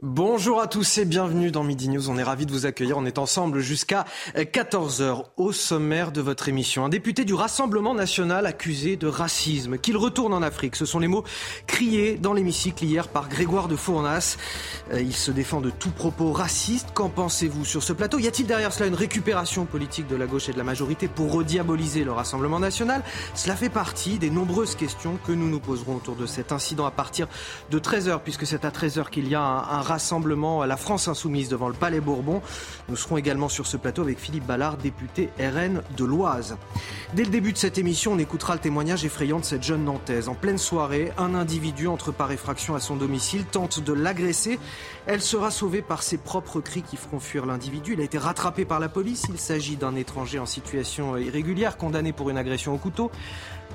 Bonjour à tous et bienvenue dans Midi News. On est ravis de vous accueillir. On est ensemble jusqu'à 14h au sommaire de votre émission. Un député du Rassemblement national accusé de racisme, qu'il retourne en Afrique. Ce sont les mots criés dans l'hémicycle hier par Grégoire de Fournas. Euh, il se défend de tout propos raciste. Qu'en pensez-vous sur ce plateau? Y a-t-il derrière cela une récupération politique de la gauche et de la majorité pour rediaboliser le Rassemblement national? Cela fait partie des nombreuses questions que nous nous poserons autour de cet incident à partir de 13h, puisque c'est à 13h qu'il y a un rassemblement à la France Insoumise devant le Palais Bourbon. Nous serons également sur ce plateau avec Philippe Ballard, député RN de l'Oise. Dès le début de cette émission, on écoutera le témoignage effrayant de cette jeune Nantaise. En pleine soirée, un individu entre par effraction à son domicile tente de l'agresser. Elle sera sauvée par ses propres cris qui feront fuir l'individu. Il a été rattrapé par la police. Il s'agit d'un étranger en situation irrégulière, condamné pour une agression au couteau.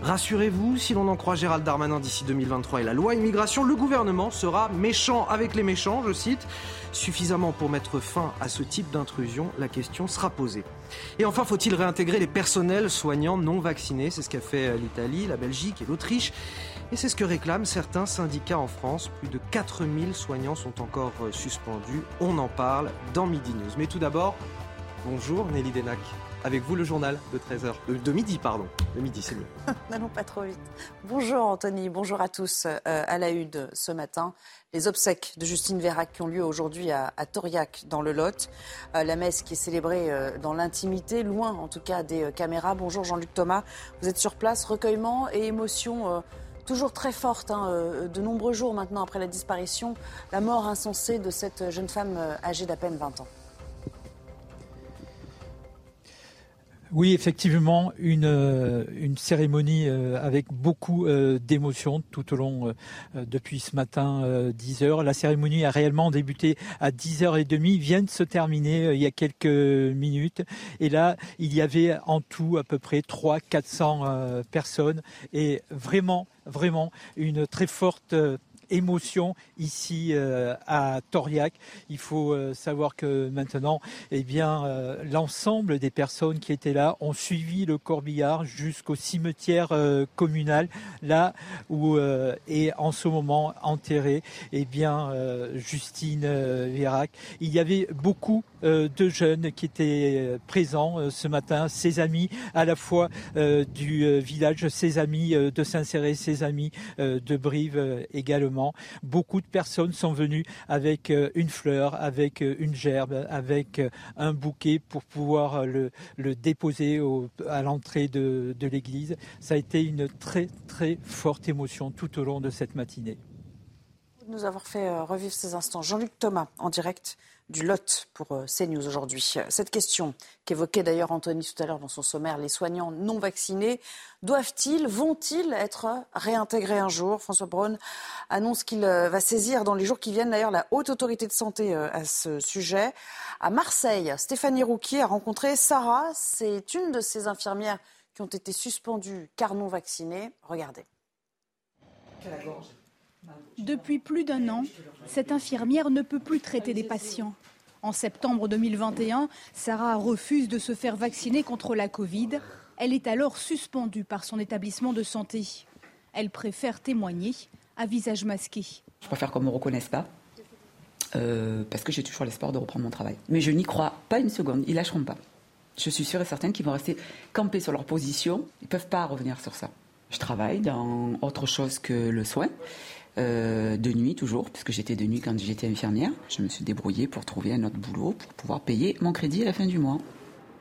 Rassurez-vous, si l'on en croit Gérald Darmanin d'ici 2023 et la loi immigration, le gouvernement sera méchant avec les méchants, je cite. Suffisamment pour mettre fin à ce type d'intrusion, la question sera posée. Et enfin, faut-il réintégrer les personnels soignants non vaccinés? C'est ce qu'a fait l'Italie, la Belgique et l'Autriche. Et c'est ce que réclament certains syndicats en France. Plus de 4000 soignants sont encore suspendus. On en parle dans Midi News. Mais tout d'abord, bonjour Nelly Denac. Avec vous, le journal de 13h. De, de midi, pardon. De midi, c'est mieux. N'allons pas trop vite. Bonjour Anthony, bonjour à tous. Euh, à la une ce matin, les obsèques de Justine Vérac qui ont lieu aujourd'hui à, à, Toriac, dans le Lot. Euh, la messe qui est célébrée euh, dans l'intimité, loin en tout cas des caméras. Bonjour Jean-Luc Thomas, vous êtes sur place. Recueillement et émotion toujours très forte, hein, de nombreux jours maintenant après la disparition, la mort insensée de cette jeune femme âgée d'à peine 20 ans. Oui, effectivement, une, une cérémonie avec beaucoup d'émotions tout au long depuis ce matin 10 heures. La cérémonie a réellement débuté à 10h30, vient de se terminer il y a quelques minutes. Et là, il y avait en tout à peu près 300-400 personnes et vraiment, vraiment une très forte émotion ici euh, à Toriac. Il faut euh, savoir que maintenant, eh bien, euh, l'ensemble des personnes qui étaient là ont suivi le corbillard jusqu'au cimetière communal, là où est en ce moment enterré, eh bien, Justine Vérac. Il y avait beaucoup de jeunes qui étaient présents ce matin, ses amis à la fois du village, ses amis de Saint-Céré, ses amis de Brive également. Beaucoup de personnes sont venues avec une fleur, avec une gerbe, avec un bouquet pour pouvoir le, déposer à l'entrée de, de l'église. Ça a été une très très forte émotion tout au long de cette matinée. Nous avons fait revivre ces instants. Jean-Luc Thomas en direct du Lot pour CNews aujourd'hui. Cette question qu'évoquait d'ailleurs Anthony tout à l'heure dans son sommaire, les soignants non vaccinés, doivent-ils, vont-ils être réintégrés un jour? François Braun annonce qu'il va saisir dans les jours qui viennent d'ailleurs la haute autorité de santé à ce sujet. À Marseille, Stéphanie Rouquier a rencontré Sarah, c'est une de ces infirmières qui ont été suspendues car non vaccinées. Regardez. Depuis plus d'un an, cette infirmière ne peut plus traiter des patients. En septembre 2021, Sarah refuse de se faire vacciner contre la Covid. Elle est alors suspendue par son établissement de santé. Elle préfère témoigner à visage masqué. Je préfère qu'on ne me reconnaisse pas, euh, parce que j'ai toujours l'espoir de reprendre mon travail. Mais je n'y crois pas une seconde, ils lâcheront pas. Je suis sûre et certaine qu'ils vont rester campés sur leur position, ils ne peuvent pas revenir sur ça. Je travaille dans autre chose que le soin. Euh, de nuit toujours, puisque j'étais de nuit quand j'étais infirmière. Je me suis débrouillée pour trouver un autre boulot pour pouvoir payer mon crédit à la fin du mois.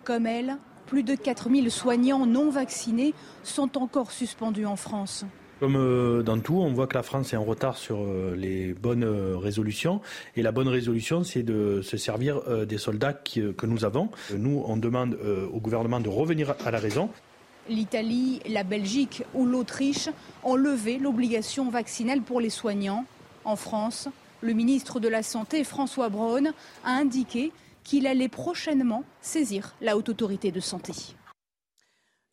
Comme elle, plus de 4000 soignants non vaccinés sont encore suspendus en France. Comme dans tout, on voit que la France est en retard sur les bonnes résolutions. Et la bonne résolution, c'est de se servir des soldats que nous avons. Nous, on demande au gouvernement de revenir à la raison. L'Italie, la Belgique ou l'Autriche ont levé l'obligation vaccinale pour les soignants. En France, le ministre de la Santé, François Braun, a indiqué qu'il allait prochainement saisir la haute autorité de santé.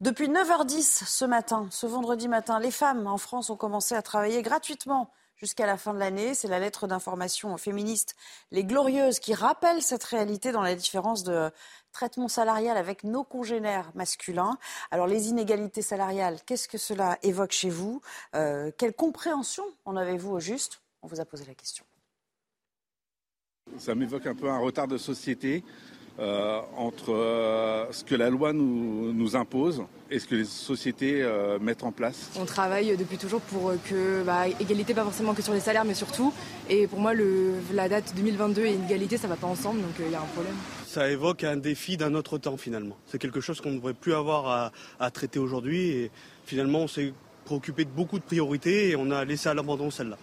Depuis 9h10 ce matin, ce vendredi matin, les femmes en France ont commencé à travailler gratuitement jusqu'à la fin de l'année. C'est la lettre d'information féministe Les Glorieuses qui rappelle cette réalité dans la différence de traitement salarial avec nos congénères masculins. Alors les inégalités salariales, qu'est-ce que cela évoque chez vous? Euh, Quelle compréhension en avez-vous au juste? On vous a posé la question. Ça m'évoque un peu un retard de société entre euh, ce que la loi nous, impose et ce que les sociétés euh, mettent en place. On travaille depuis toujours pour que bah, égalité pas forcément que sur les salaires mais surtout et pour moi le, la date 2022 et inégalité ça va pas ensemble donc il y a un problème. Ça évoque un défi d'un autre temps finalement. C'est quelque chose qu'on ne devrait plus avoir à, à traiter aujourd'hui et finalement on s'est préoccupé de beaucoup de priorités et on a laissé à l'abandon celle-là.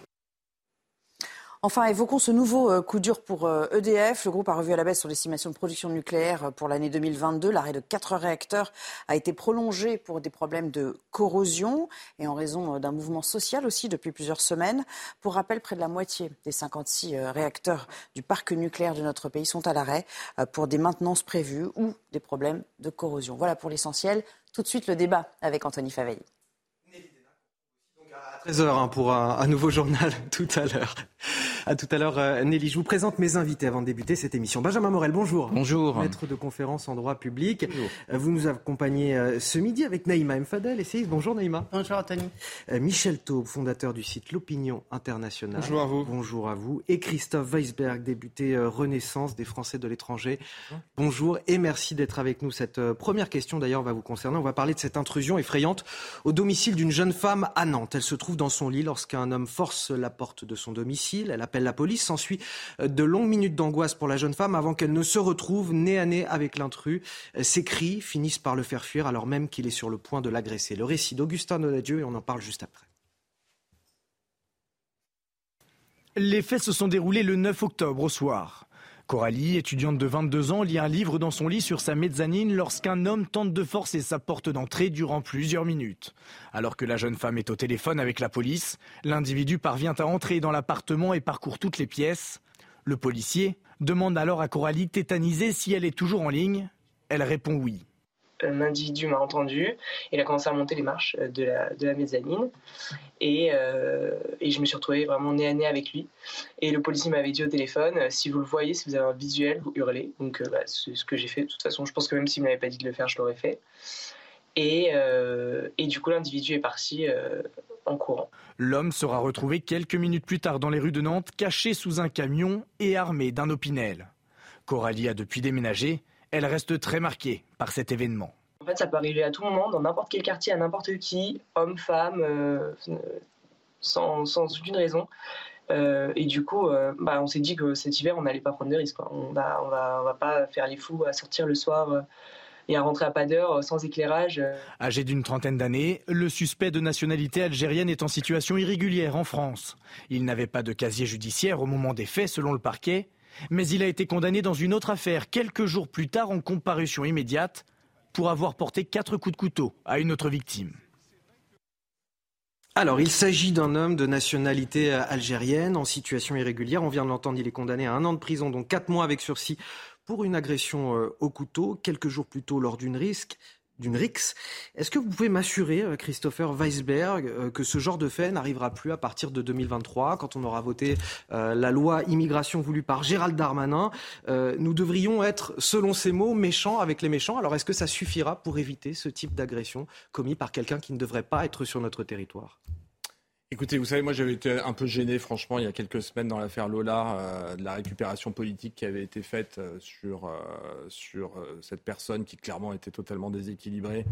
Enfin, évoquons ce nouveau euh, coup dur pour EDF. Euh, e Le groupe a revu à la baisse son estimation de production nucléaire euh, pour l'année 2022. L'arrêt de quatre réacteurs a été prolongé pour des problèmes de corrosion et en raison d'un mouvement social aussi depuis plusieurs semaines. Pour rappel, près de la moitié des 56 réacteurs du parc nucléaire de notre pays sont à l'arrêt pour des maintenances prévues ou des problèmes de corrosion. Voilà pour l'essentiel. Tout de suite, le débat avec Anthony Faveille. 13h hein, pour un, nouveau journal tout à l'heure. À tout à l'heure, euh, Nelly. Je vous présente mes invités avant de débuter cette émission. Benjamin Morel, bonjour. Bonjour. Maître de conférence en droit public. Bonjour. Euh, vous nous accompagnez euh, ce midi avec Naïma Mfadel, essayiste. Bonjour Naïma. Bonjour Anthony. Michel Taube, fondateur du site L'Opinion Internationale. Bonjour à vous. Bonjour à vous. Et Christophe Weisberg, débuté Renaissance des Français de l'étranger. Bonjour et merci d'être avec nous. Cette première question d'ailleurs va vous concerner. On va parler de cette intrusion effrayante au domicile d'une jeune femme à Nantes. Elle se trouve dans son lit lorsqu'un homme force la porte de son domicile. Elle appelle la police. S'ensuit euh, de longues minutes d'angoisse pour la jeune femme avant qu'elle ne se retrouve nez à nez avec l'intrus. Euh, ses cris finissent par le faire fuir alors même qu'il est sur le point de l'agresser. Le récit d'Augustin Donadieu et on en parle juste après. Les faits se sont déroulés le 9 octobre au soir. Coralie, étudiante de 22 ans, lit un livre dans son lit sur sa mezzanine lorsqu'un homme tente de forcer sa porte d'entrée durant plusieurs minutes. Alors que la jeune femme est au téléphone avec la police, l'individu parvient à entrer dans l'appartement et parcourt toutes les pièces. Le policier demande alors à Coralie tétanisée si elle est toujours en ligne. Elle répond oui un individu m'a entendu. Il a commencé à monter les marches euh, de la, de la mezzanine. Et, euh, et, je me suis retrouvée vraiment nez à nez avec lui. Et le policier m'avait dit au téléphone euh, si vous le voyez, si vous avez un visuel, vous hurlez. Donc bah, c'est ce que j'ai fait. De toute façon, je pense que même s'il ne m'avait pas dit de le faire, je l'aurais fait. Et, et, du coup, l'individu est parti en courant. L'homme sera retrouvé quelques minutes plus tard dans les rues de Nantes, caché sous un camion et armé d'un opinel. Coralie a depuis déménagé elle reste très marquée par cet événement. En fait, ça peut arriver à tout moment, dans n'importe quel quartier, à n'importe qui, homme, femme, euh, sans, sans, aucune raison. Euh, et du coup, euh, bah, on s'est dit que cet hiver, on n'allait pas prendre de risques. On va, on, va, on va pas faire les fous à sortir le soir et à rentrer à pas d'heure sans éclairage. Âgé d'une trentaine d'années, le suspect de nationalité algérienne est en situation irrégulière en France. Il n'avait pas de casier judiciaire au moment des faits, selon le parquet. Mais il a été condamné dans une autre affaire quelques jours plus tard en comparution immédiate pour avoir porté quatre coups de couteau à une autre victime. Alors, il s'agit d'un homme de nationalité algérienne en situation irrégulière. On vient de l'entendre, il est condamné à un an de prison, dont quatre mois avec sursis pour une agression euh, au couteau. Quelques jours plus tôt, lors d'une risque, d'une RIX. Est-ce que vous pouvez m'assurer, euh, Christopher Weisberg, euh, que ce genre de fait n'arrivera plus à partir de 2023, quand on aura voté euh, la loi immigration voulue par Gérald Darmanin Nous devrions être, selon ces mots, méchants avec les méchants. Alors est-ce que ça suffira pour éviter ce type d'agression commis par quelqu'un qui ne devrait pas être sur notre territoire? Écoutez, vous savez, moi j'avais été un peu gêné, franchement, il y a quelques semaines dans l'affaire Lola, euh, de la récupération politique qui avait été faite euh, sur, euh, cette personne qui clairement était totalement déséquilibrée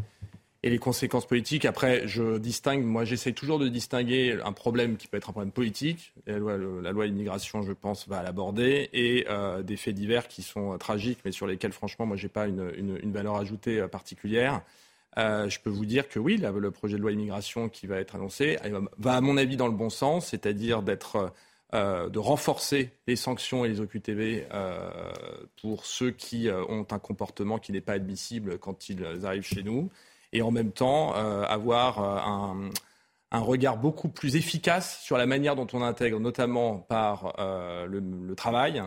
et les conséquences politiques. Après, je distingue, moi j'essaie toujours de distinguer un problème qui peut être un problème politique, la loi, la loi immigration, je pense, va l'aborder, et des faits divers qui sont tragiques, mais sur lesquels, franchement, moi j'ai pas une, une valeur ajoutée particulière. Euh, je peux vous dire que oui, le projet de loi immigration qui va être annoncé va, à mon avis, dans le bon sens, c'est-à-dire euh, de renforcer les sanctions et les OQTV euh, pour ceux qui ont un comportement qui n'est pas admissible quand ils arrivent chez nous. et en même temps avoir un, regard beaucoup plus efficace sur la manière dont on intègre, notamment par le, travail,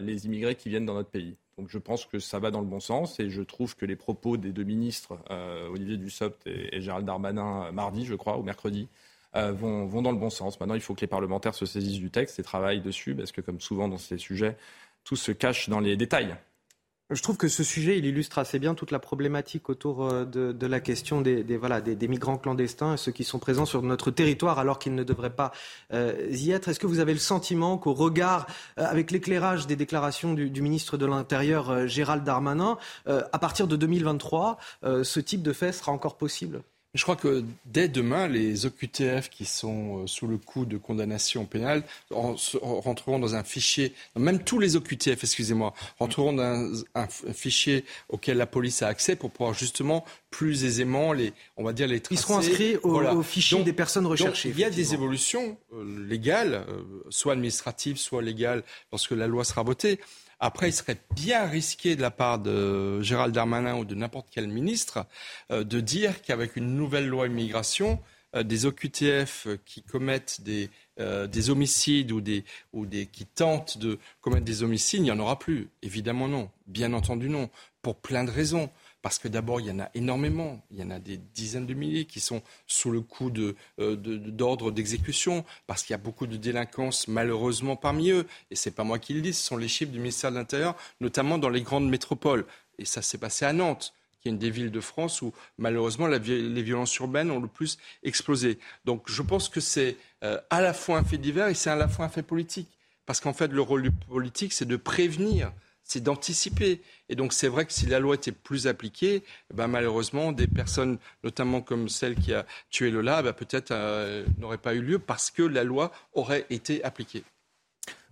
les immigrés qui viennent dans notre pays. Donc je pense que ça va dans le bon sens et je trouve que les propos des deux ministres, Olivier Dussopt et, Gérald Darmanin, mardi, je crois, ou mercredi, euh, vont, vont, dans le bon sens. Maintenant, il faut que les parlementaires se saisissent du texte et travaillent dessus, parce que comme souvent dans ces sujets, tout se cache dans les détails. Je trouve que ce sujet, il illustre assez bien toute la problématique autour euh, de, la question des, voilà, des, migrants clandestins, ceux qui sont présents sur notre territoire alors qu'ils ne devraient pas euh, y être. Est-ce que vous avez le sentiment qu'au regard, euh, avec l'éclairage des déclarations du, ministre de l'Intérieur, Gérald Darmanin, à partir de 2023, ce type de fait sera encore possible? Je crois que dès demain, les OQTF qui sont euh, sous le coup de condamnation pénale rentreront dans un fichier, même tous les OQTF, excusez-moi, rentreront dans un, fichier auquel la police a accès pour pouvoir justement plus aisément les, on va dire les tracer. Ils seront inscrits au, fichier des personnes recherchées. il y a des évolutions euh, légales, euh, soit administratives, soit légales, lorsque la loi sera votée. Après, il serait bien risqué de la part de Gérald Darmanin ou de n'importe quel ministre euh, de dire qu'avec une nouvelle loi immigration, euh, des OQTF qui commettent des, euh, des homicides ou des, ou des qui tentent de commettre des homicides, il n'y en aura plus. Évidemment non. Bien entendu non. Pour plein de raisons. Parce que d'abord, il y en a énormément. Il y en a des dizaines de milliers qui sont sous le coup euh, d'ordre de, d'exécution, parce qu'il y a beaucoup de délinquance, malheureusement, parmi eux. Et ce n'est pas moi qui le dis, ce sont les chiffres du ministère de l'Intérieur, notamment dans les grandes métropoles. Et ça s'est passé à Nantes qui est une des villes de France où malheureusement les violences urbaines ont le plus explosé. Donc je pense que c'est euh, à la fois un fait divers et c'est à la fois un fait politique. Parce qu'en fait, le rôle du politique, c'est de prévenir c'est d'anticiper. Et donc c'est vrai que si la loi était plus appliquée, eh ben, malheureusement, des personnes, notamment comme celle qui a tué Lola, eh ben, peut-être euh, n'auraient pas eu lieu parce que la loi aurait été appliquée.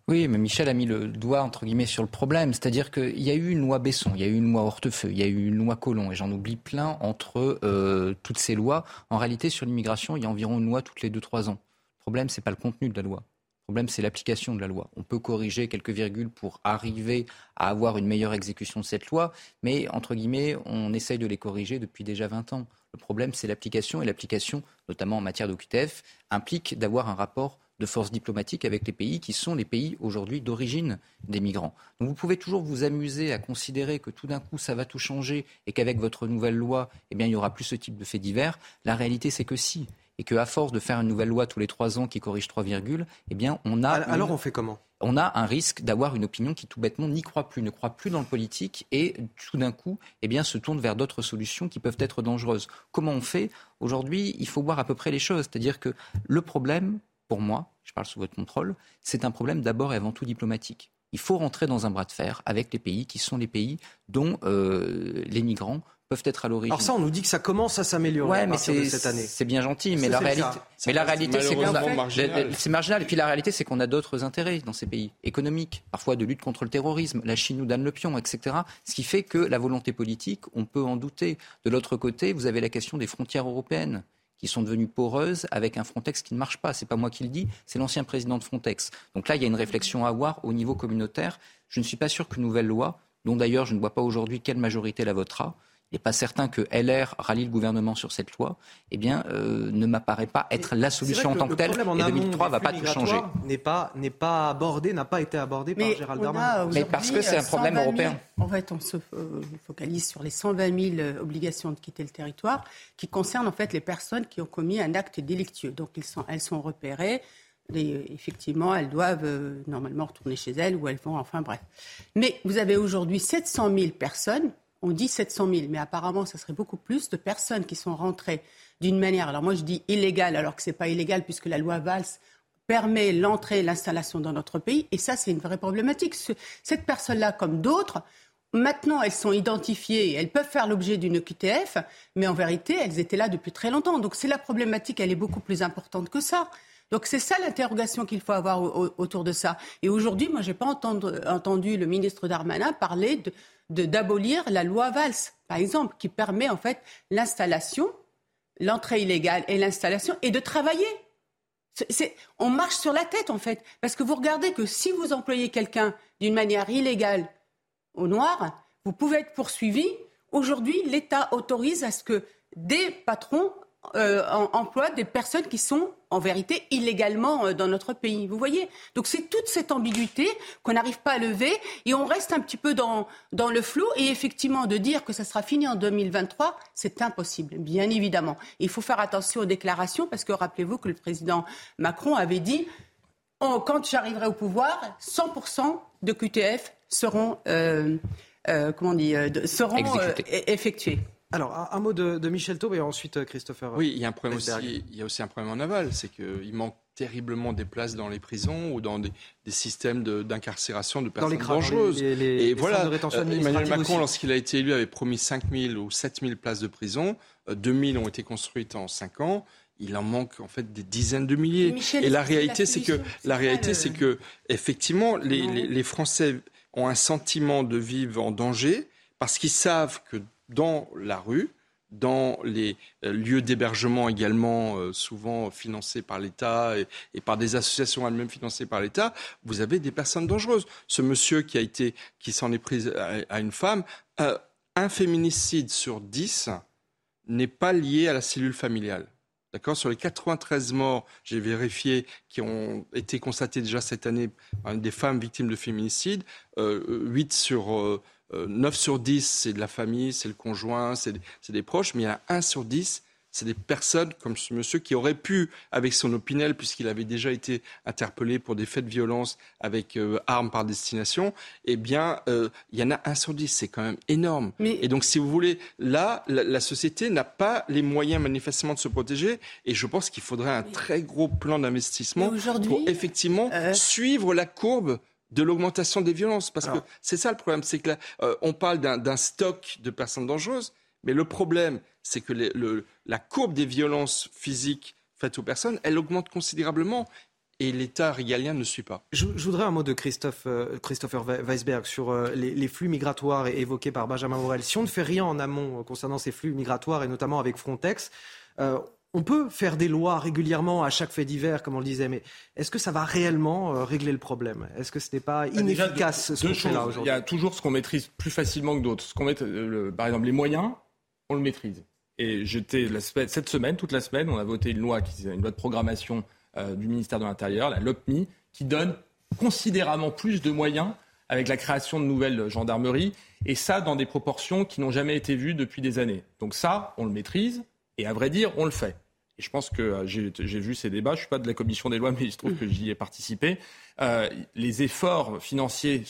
Oui, mais Michel a mis le doigt entre guillemets sur le problème, c'est-à-dire qu'il y a eu une loi Besson, il y a eu une loi Hortefeux, il y a eu une loi Colomb, et j'en oublie plein entre euh, toutes ces lois. En réalité, sur l'immigration, il y a environ une loi toutes les 2-3 ans. Le problème, c'est pas le contenu de la loi. Le problème, c'est l'application de la loi. On peut corriger quelques virgules pour arriver à avoir une meilleure exécution de cette loi, mais entre guillemets, on essaye de les corriger depuis déjà 20 ans. Le problème, c'est l'application, et l'application, notamment en matière d'OQTF, implique d'avoir un rapport de force diplomatique avec les pays qui sont les pays aujourd'hui d'origine des migrants. Donc vous pouvez toujours vous amuser à considérer que tout d'un coup ça va tout changer et qu'avec votre nouvelle loi, eh bien, il n'y aura plus ce type de faits divers. La réalité, c'est que si et qu'à force de faire une nouvelle loi tous les trois ans qui corrige trois virgules, eh bien, on a. Alors, on fait comment? on a un risque d'avoir une opinion qui tout bêtement n'y croit plus, ne croit plus dans le politique et tout d'un coup, eh bien, se tourne vers d'autres solutions qui peuvent être dangereuses. Comment on fait? Aujourd'hui, il faut voir à peu près les choses. C'est-à-dire que le problème, pour moi, je parle sous votre contrôle, c'est un problème d'abord et avant tout diplomatique. Il faut rentrer dans un bras de fer avec les pays qui sont les pays dont euh, les migrants peuvent être à l'origine. Alors ça, on nous dit que ça commence à s'améliorer ouais, mais cette année. C'est bien gentil, mais la, réalité, mais la réalité, c'est qu'on c'est marginal. Et puis la réalité, c'est qu'on a d'autres intérêts dans ces pays économiques, parfois de lutte contre le terrorisme. La Chine nous donne le pion, etc. Ce qui fait que la volonté politique, on peut en douter. De l'autre côté, vous avez la question des frontières européennes qui sont devenues poreuses avec un Frontex qui ne marche pas. C'est pas moi qui le dis, c'est l'ancien président de Frontex. Donc là, il y a une réflexion à avoir au niveau communautaire. Je ne suis pas sûr qu'une nouvelle loi, dont d'ailleurs je ne vois pas aujourd'hui quelle majorité la votera, il n'est pas certain que LR rallie le gouvernement sur cette loi, eh bien, euh, ne m'apparaît pas être la solution en tant que telle. Et 2003 ne va pas tout changer. N'est pas, n'est pas abordé, n'a pas été abordé par Gérald Darmanin. Mais parce que c'est un problème européen. En fait, on se euh, focalise sur les 120 000 obligations de quitter le territoire, qui concernent en fait les personnes qui ont commis un acte délictueux. Donc, ils sont, elles sont repérées. Et effectivement, elles doivent euh, normalement retourner chez elles ou elles vont, enfin bref. Mais vous avez aujourd'hui 700 000 personnes on dit 700 000, mais apparemment, ça serait beaucoup plus de personnes qui sont rentrées d'une manière, alors moi je dis illégale, alors que ce n'est pas illégal, puisque la loi Valls permet l'entrée et l'installation dans notre pays, et ça, c'est une vraie problématique. Cette personne-là, comme d'autres, Maintenant, elles sont identifiées, elles peuvent faire l'objet d'une QTF, mais en vérité, elles étaient là depuis très longtemps. Donc c'est la problématique, elle est beaucoup plus importante que ça. Donc c'est ça l'interrogation qu'il faut avoir autour de ça. Et aujourd'hui, moi, je n'ai pas entendu, le ministre Darmanin parler d'abolir la loi Valls, par exemple, qui permet en fait l'installation, l'entrée illégale et l'installation, et de travailler. on marche sur la tête en fait, parce que vous regardez que si vous employez quelqu'un d'une manière illégale au noir, vous pouvez être poursuivi. Aujourd'hui, l'État autorise à ce que des patrons euh, emploient des personnes qui sont en vérité illégalement euh, dans notre pays. Vous voyez? Donc c'est toute cette ambiguïté qu'on n'arrive pas à lever et on reste un petit peu dans, dans le flou. Et effectivement, de dire que ça sera fini en 2023, c'est impossible, bien évidemment. Il faut faire attention aux déclarations parce que rappelez-vous que le président Macron avait dit oh, quand j'arriverai au pouvoir, 100% de QTF seront, euh, euh, comment on dit, seront effectués. Alors, un, mot de, Michel Taube et ensuite euh, Christopher. Oui, il y a, un problème aussi, il y a aussi un problème en aval, c'est qu'il manque terriblement des places dans les prisons ou dans des, systèmes d'incarcération de, personnes dangereuses. et voilà, euh, Emmanuel Macron, lorsqu'il a été élu, avait promis 5 000 ou 7 000 places de prison. 2 euh, 000 ont été construites en 5 ans il en manque en fait des dizaines de milliers. et la réalité, c'est que la réalité, c'est que effectivement, les, les, Français ont un sentiment de vivre en danger parce qu'ils savent que dans la rue, dans les euh, lieux d'hébergement également, euh, souvent financés par l'État et, par des associations elles-mêmes financées par l'État, vous avez des personnes dangereuses. Ce monsieur qui a été, qui s'en est pris à, une femme, euh, un féminicide sur dix n'est pas lié à la cellule familiale. D'accord? Sur les 93 morts, j'ai vérifié, qui ont été constatées déjà cette année, des femmes victimes de féminicide, 8 sur 9 euh, sur 10, c'est de la famille, c'est le conjoint, c'est des proches, mais il y a 1 sur 10, c'est des personnes comme ce monsieur qui aurait pu, avec son opinel, puisqu'il avait déjà été interpellé pour des faits de violence avec euh, armes par destination, eh bien, euh, il y en a un sur dix. C'est quand même énorme. Et donc, si vous voulez, là, la, société n'a pas les moyens manifestement de se protéger. Et je pense qu'il faudrait un très gros plan d'investissement pour effectivement suivre la courbe de l'augmentation des violences. Parce que c'est ça le problème, c'est que euh, on parle d'un stock de personnes dangereuses, mais le problème, c'est que la courbe des violences physiques faites aux personnes, elle augmente considérablement. Et l'État régalien ne suit pas. Je, voudrais un mot de Christophe, euh, Christopher Weisberg sur euh, les, flux migratoires évoqués par Benjamin Morel. Si on ne fait rien en amont concernant ces flux migratoires, et notamment avec Frontex, on peut faire des lois régulièrement à chaque fait divers, comme on le disait, mais est-ce que ça va réellement euh, régler le problème? Est-ce que ce n'est pas bah, inefficace ce qu'on fait là aujourd'hui Il y a toujours ce qu'on maîtrise plus facilement que d'autres. Ce qu'on euh, par exemple, les moyens, on le maîtrise. Et j'étais cette semaine, toute la semaine, on a voté une loi, qui, une loi de programmation euh, du ministère de l'Intérieur, la LOPMI, qui donne considérablement plus de moyens avec la création de nouvelles gendarmeries, et ça dans des proportions qui n'ont jamais été vues depuis des années. Donc ça, on le maîtrise. Et à vrai dire, on le fait. Et je pense que euh, j'ai vu ces débats. Je ne suis pas de la commission des lois, mais il se trouve que j'y ai participé. Euh, les efforts financiers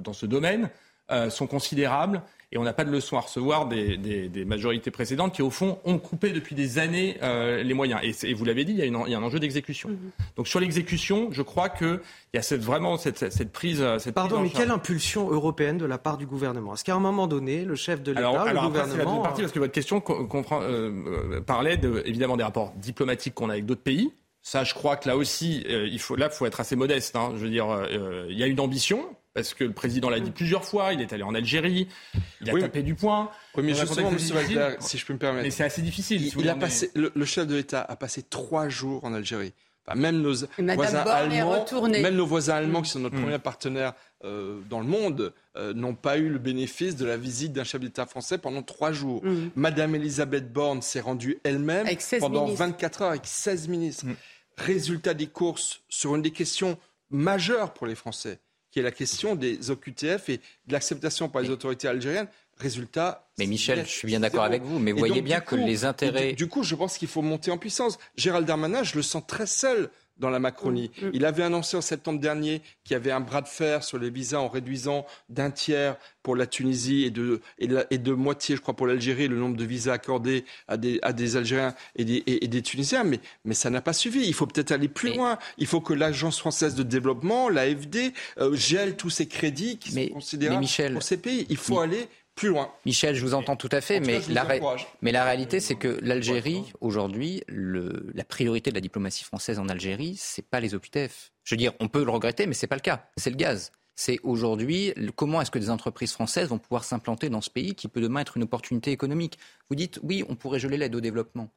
dans ce domaine euh, sont considérables et on n'a pas de leçon à recevoir des, majorités précédentes qui, au fond, ont coupé depuis des années euh, les moyens. Et, vous l'avez dit, il y, a un enjeu d'exécution. Mhm. Donc sur l'exécution, je crois qu'il y a cette, vraiment cette, prise. Cette Pardon, mais quelle impulsion européenne de la part du gouvernement? Est-ce qu'à un moment donné, le chef de l'État, le alors gouvernement... partie, parce que votre question comprend, euh, parlait de, évidemment des rapports diplomatiques qu'on a avec d'autres pays. Ça, je crois que là aussi, il faut, là, il faut être assez modeste. Hein. Je veux dire, il y a une ambition parce que le président l'a dit plusieurs fois, il est allé en Algérie, il a tapé du poing. Oui, mais justement, M. si je peux me permettre. Mais c'est assez difficile. Il, a passé, le, chef de l'État a passé trois jours en Algérie. même nos voisins allemands, même nos voisins allemands qui sont notre mm. premier partenaire euh, dans le monde, euh, n'ont pas eu le bénéfice de la visite d'un chef d'État français pendant trois jours. Mm. Madame Elisabeth Borne s'est rendue elle-même pendant 24 heures avec 16 ministres. Mm. Résultat des courses sur une des questions majeures pour les Français qui est la question des OQTF et de l'acceptation par les autorités algériennes. Résultat. Mais Michel, je suis bien d'accord avec vous, mais vous voyez bien que les intérêts. Du, coup, je pense qu'il faut monter en puissance. Gérald Darmanin, je le sens très seul dans la Macronie. Mm, mm. Il avait annoncé en septembre dernier qu'il y avait un bras de fer sur les visas en réduisant d'un tiers pour la Tunisie et de, et de, moitié, je crois, pour l'Algérie, le nombre de visas accordés à des, à des Algériens et des, et, des Tunisiens. Mais, mais ça n'a pas suffi. Il faut peut-être aller plus loin. Il faut que l'Agence française de développement, l'AFD, euh, gèle tous ces crédits qui sont considérables pour ces pays. Il faut aller plus loin. Michel, je vous entends tout à fait, mais, la mais la réalité, c'est que l'Algérie, aujourd'hui, la priorité de la diplomatie française en Algérie, c'est pas les OQTF. Je veux dire, on peut le regretter, mais c'est pas le cas. C'est le gaz. C'est aujourd'hui comment est-ce que des entreprises françaises vont pouvoir s'implanter dans ce pays qui peut demain être une opportunité économique? Vous dites oui, on pourrait geler l'aide au développement.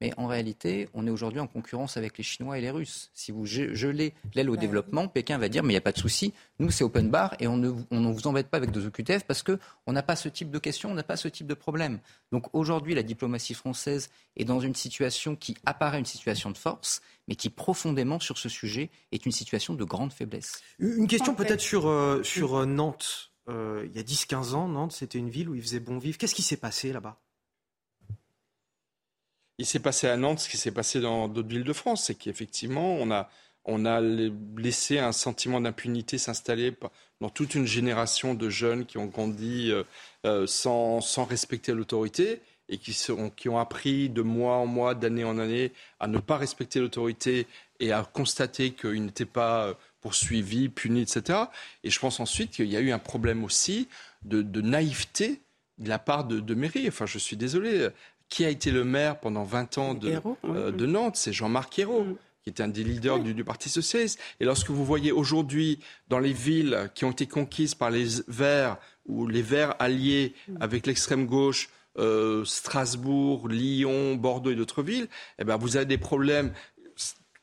Mais en réalité, on est aujourd'hui en concurrence avec les Chinois et les Russes. Si vous gelez l'aile au développement, Pékin va dire mais il n'y a pas de souci, nous c'est open bar et on ne, vous embête pas avec des OQTF parce qu'on n'a pas ce type de questions, on n'a pas ce type de problème. Donc aujourd'hui, la diplomatie française est dans une situation qui apparaît une situation de force, mais qui profondément sur ce sujet est une situation de grande faiblesse. Une question peut-être sur, euh, sur euh, Nantes. Euh, il y a 10-15 ans, Nantes, c'était une ville où il faisait bon vivre. Qu'est-ce qui s'est passé là-bas? Il s'est passé à Nantes ce qui s'est passé dans d'autres villes de France, c'est qu'effectivement, on a, on a laissé un sentiment d'impunité s'installer dans toute une génération de jeunes qui ont grandi euh, euh, sans, respecter l'autorité et qui, qui ont appris de mois en mois, d'année en année, à ne pas respecter l'autorité et à constater qu'ils n'étaient pas euh, poursuivis, punis, etc. Et je pense ensuite qu'il y a eu un problème aussi de, de naïveté de la part de, de mairie. Enfin, je suis désolé qui a été le maire pendant 20 ans de, euh, de Nantes C'est Jean-Marc Ayrault. Mm. qui est un des leaders du, Parti socialiste. Et lorsque vous voyez aujourd'hui dans les villes qui ont été conquises par les Verts ou les Verts alliés mm. avec l'extrême gauche, euh, Strasbourg, Lyon, Bordeaux et d'autres villes, eh ben vous avez des problèmes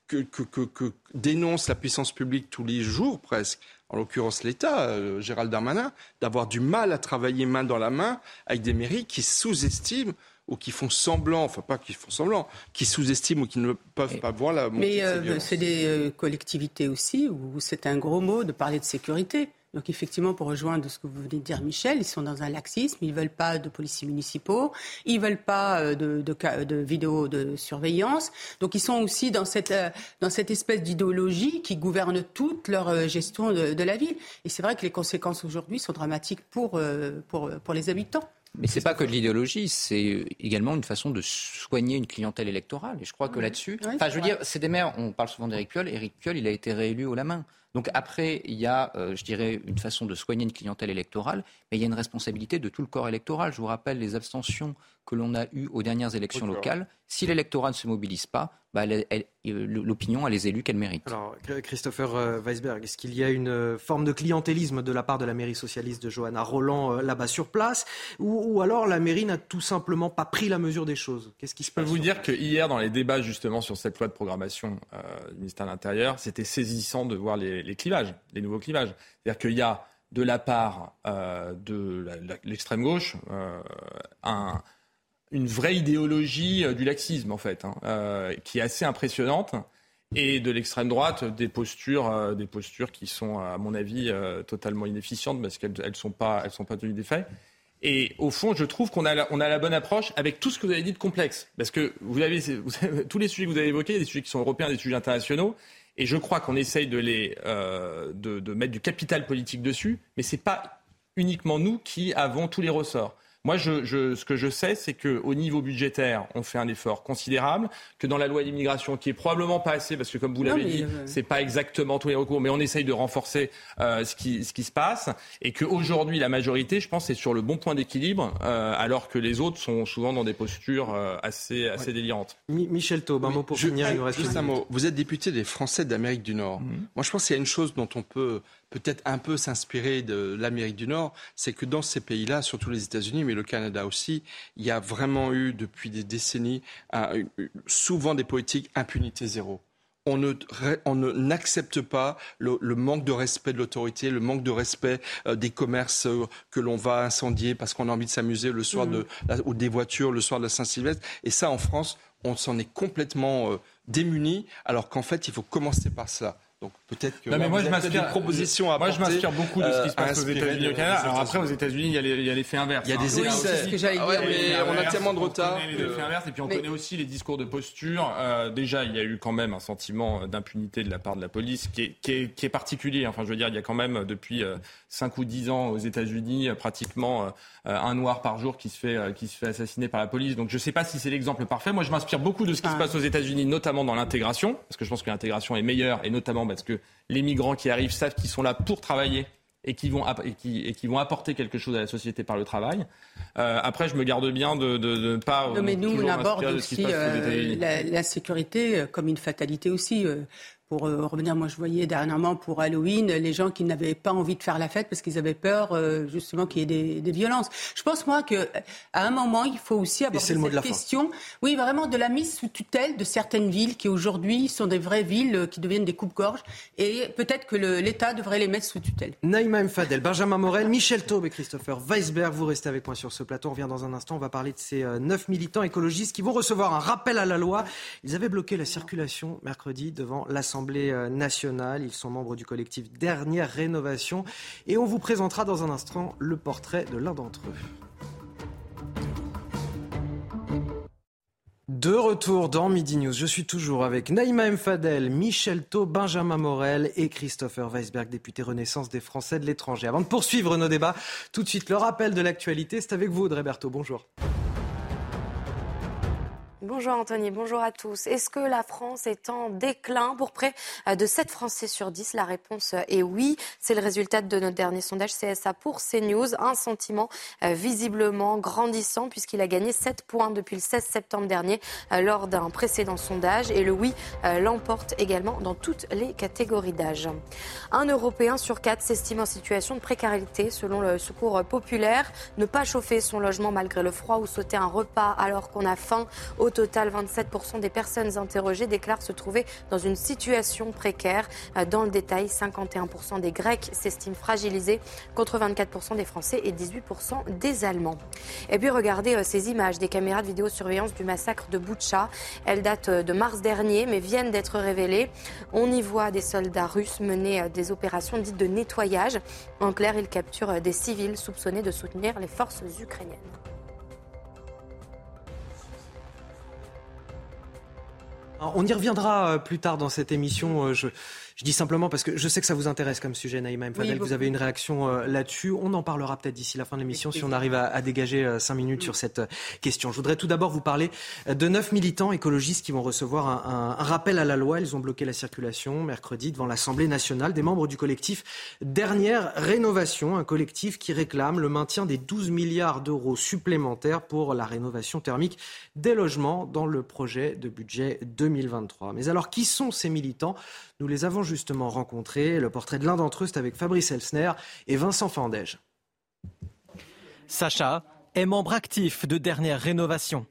que, que, que, que, dénonce la puissance publique tous les jours presque, en l'occurrence l'État, euh, Gérald Darmanin, d'avoir du mal à travailler main dans la main avec des mairies qui sous-estiment ou qui font semblant, enfin pas qui font semblant, qui sous-estiment ou qui ne peuvent pas voir la montée Mais euh, c'est des euh, collectivités aussi où c'est un gros mot de parler de sécurité. Donc effectivement, pour rejoindre ce que vous venez de dire, Michel, ils sont dans un laxisme, ils ne veulent pas de policiers municipaux, ils ne veulent pas euh, de, de, de vidéos de surveillance. Donc ils sont aussi dans cette, dans cette espèce d'idéologie qui gouverne toute leur gestion de, de la ville. Et c'est vrai que les conséquences aujourd'hui sont dramatiques pour, pour, pour les habitants. Mais c'est pas que de l'idéologie, c'est également une façon de soigner une clientèle électorale. Et je crois que là-dessus, enfin, je veux dire, c'est des maires. On parle souvent d'Éric Piolle. Éric Piolle, il a été réélu haut la main. Donc après, il y a, euh, je dirais, une façon de soigner une clientèle électorale, mais il y a une responsabilité de tout le corps électoral. Je vous rappelle les abstentions que l'on a eues aux dernières élections locales. Si l'électorat ne se mobilise pas, bah, l'opinion a les élus qu'elle mérite. Alors, Christopher euh, Weisberg, est-ce qu'il y a une euh, forme de clientélisme de la part de la mairie socialiste de Johanna Roland là-bas sur place? Ou, alors la mairie n'a tout simplement pas pris la mesure des choses? Qu'est-ce qui se Je peux vous dire que hier, dans les débats justement sur cette loi de programmation du ministère de l'Intérieur, c'était saisissant de voir les, les, clivages, les nouveaux clivages. C'est-à-dire qu'il y a de la part euh, de l'extrême gauche euh, un, une vraie idéologie euh, du laxisme en fait, hein, qui est assez impressionnante, et de l'extrême droite des postures, des postures qui sont à mon avis totalement inefficientes parce qu'elles elles sont pas, sont pas tenues des faits. Et au fond, je trouve qu'on a, on a la bonne approche avec tout ce que vous avez dit de complexe. Parce que vous avez, tous les sujets que vous avez évoqués, des sujets qui sont européens, des sujets internationaux. Et je crois qu'on essaye de, les, euh, de, de, mettre du capital politique dessus, mais ce n'est pas uniquement nous qui avons tous les ressorts. Moi, je, je, ce que je sais, c'est qu'au niveau budgétaire, on fait un effort considérable, que dans la loi d'immigration, qui est probablement pas assez, parce que comme vous l'avez dit, euh... c'est pas exactement tous les recours, mais on essaye de renforcer euh, ce, qui, ce qui se passe, et qu'aujourd'hui, la majorité, je pense, est sur le bon point d'équilibre, euh, alors que les autres sont souvent dans des postures euh, assez, assez délirantes. Michel Taub, un mot pour finir, il nous reste juste un mot. Vous êtes député des Français d'Amérique du Nord. Mhm. Moi, je pense qu'il y a une chose dont on peut peut-être un peu s'inspirer de l'Amérique du Nord, c'est que dans ces pays-là, surtout les États-Unis, mais le Canada aussi, il y a vraiment eu depuis des décennies souvent des politiques impunité zéro on ne on n'accepte pas le, manque de respect de l'autorité, le manque de respect euh, des commerces euh, que l'on va incendier parce qu'on a envie de s'amuser le soir de mmh. ou des voitures le soir de la Saint-Sylvestre. Et ça, en France, on s'en est complètement euh, démuni, alors qu'en fait, il faut commencer par cela. Donc peut-être que non, mais moi, je m'inspire propositions à Moi, je m'inspire beaucoup de ce qui se passe aux États-Unis et au Canada. Alors après, aux États-Unis, il y a l'effet inverse. Il y a des excès. Ah mais on a tellement de retard. On connaît l'effet inverse et puis on connaît aussi les discours de posture. Euh, déjà, il y a eu quand même un sentiment d'impunité de la part de la police qui est, qui est, qui est particulier. Enfin, je veux dire, il y a quand même depuis 5 euh, ou 10 ans aux États-Unis pratiquement euh, un noir par jour qui se fait qui se fait assassiner par la police. Donc je ne sais pas si c'est l'exemple parfait. Moi, je m'inspire beaucoup de ce qui se passe aux États-Unis, notamment dans l'intégration, parce que je pense que l'intégration est meilleure et notamment parce que les migrants qui arrivent savent qu'ils sont là pour travailler et qui vont et qui, et qui vont apporter quelque chose à la société par le travail. Euh, après, je me garde bien de ne pas. Non, mais nous, on aborde aussi euh, la, sécurité euh, comme une fatalité aussi. Pour euh, revenir, moi je voyais dernièrement pour Halloween les gens qui n'avaient pas envie de faire la fête parce qu'ils avaient peur euh, justement qu'il y ait des, violences. Je pense moi que à un moment il faut aussi avoir cette question, oui vraiment de la mise sous tutelle de certaines villes qui aujourd'hui sont des vraies villes euh, qui deviennent des coupes-gorges et peut-être que l'État devrait les mettre sous tutelle. Naïma Mfadel, Benjamin Morel, Michel Taube et Christopher Weisberg, vous restez avec moi sur ce plateau. On revient dans un instant. On va parler de ces neuf militants écologistes qui vont recevoir un rappel à la loi. Ils avaient bloqué la circulation mercredi devant l'Assemblée euh, nationale. Ils sont membres du collectif Dernière Rénovation. Et on vous présentera dans un instant le portrait de l'un d'entre eux. De retour dans Midi News, je suis toujours avec Naïma Mfadel, Michel Thau, Benjamin Morel et Christopher Weisberg, député Renaissance des Français de l'étranger. Avant de poursuivre nos débats, tout de suite le rappel de l'actualité, c'est avec vous Audrey Berthaud. Bonjour. Bonjour Anthony, bonjour à tous. Est-ce que la France est en déclin pour près euh, de 7 Français sur 10 La réponse euh, est oui. C'est le résultat de notre dernier sondage CSA pour CNews. Un sentiment euh, visiblement grandissant puisqu'il a gagné 7 points depuis le 16 septembre dernier lors d'un précédent sondage. Et le oui l'emporte également dans toutes les catégories d'âge. Un Européen sur 4 s'estime en situation de précarité selon le secours populaire. Ne pas chauffer son logement malgré le froid ou sauter un repas alors qu'on a faim total, 27% des personnes interrogées déclarent se trouver dans une situation précaire. Euh, dans le détail, 51% des Grecs s'estiment fragilisés contre 24% des Français et 18% des Allemands. Et puis regardez euh, ces images des caméras de vidéosurveillance du massacre de Boutcha. Elles datent euh, de mars dernier mais viennent d'être révélées. On y voit des soldats russes mener des opérations dites de nettoyage. En clair, ils capturent des civils soupçonnés de soutenir les forces ukrainiennes. On y reviendra euh, plus tard dans cette émission. Euh, je dis simplement parce que je sais que ça vous intéresse comme sujet, Naïma Mfadel. vous avez une réaction euh, là-dessus. On en parlera peut-être d'ici la fin de l'émission si on arrive à, dégager euh, cinq minutes sur cette euh, question. Je voudrais tout d'abord vous parler de neuf militants écologistes qui vont recevoir un, rappel à la loi. Ils ont bloqué la circulation mercredi devant l'Assemblée nationale. Des membres du collectif Dernière Rénovation, un collectif qui réclame le maintien des 12 milliards d'euros supplémentaires pour la rénovation thermique des logements dans le projet de budget 2023. Mais alors, qui sont ces militants? Nous les avons justement rencontrés. Le portrait de l'un d'entre eux, c'est avec Fabrice Elsner et Vincent Fandège. Sacha est membre actif de Dernière Rénovation.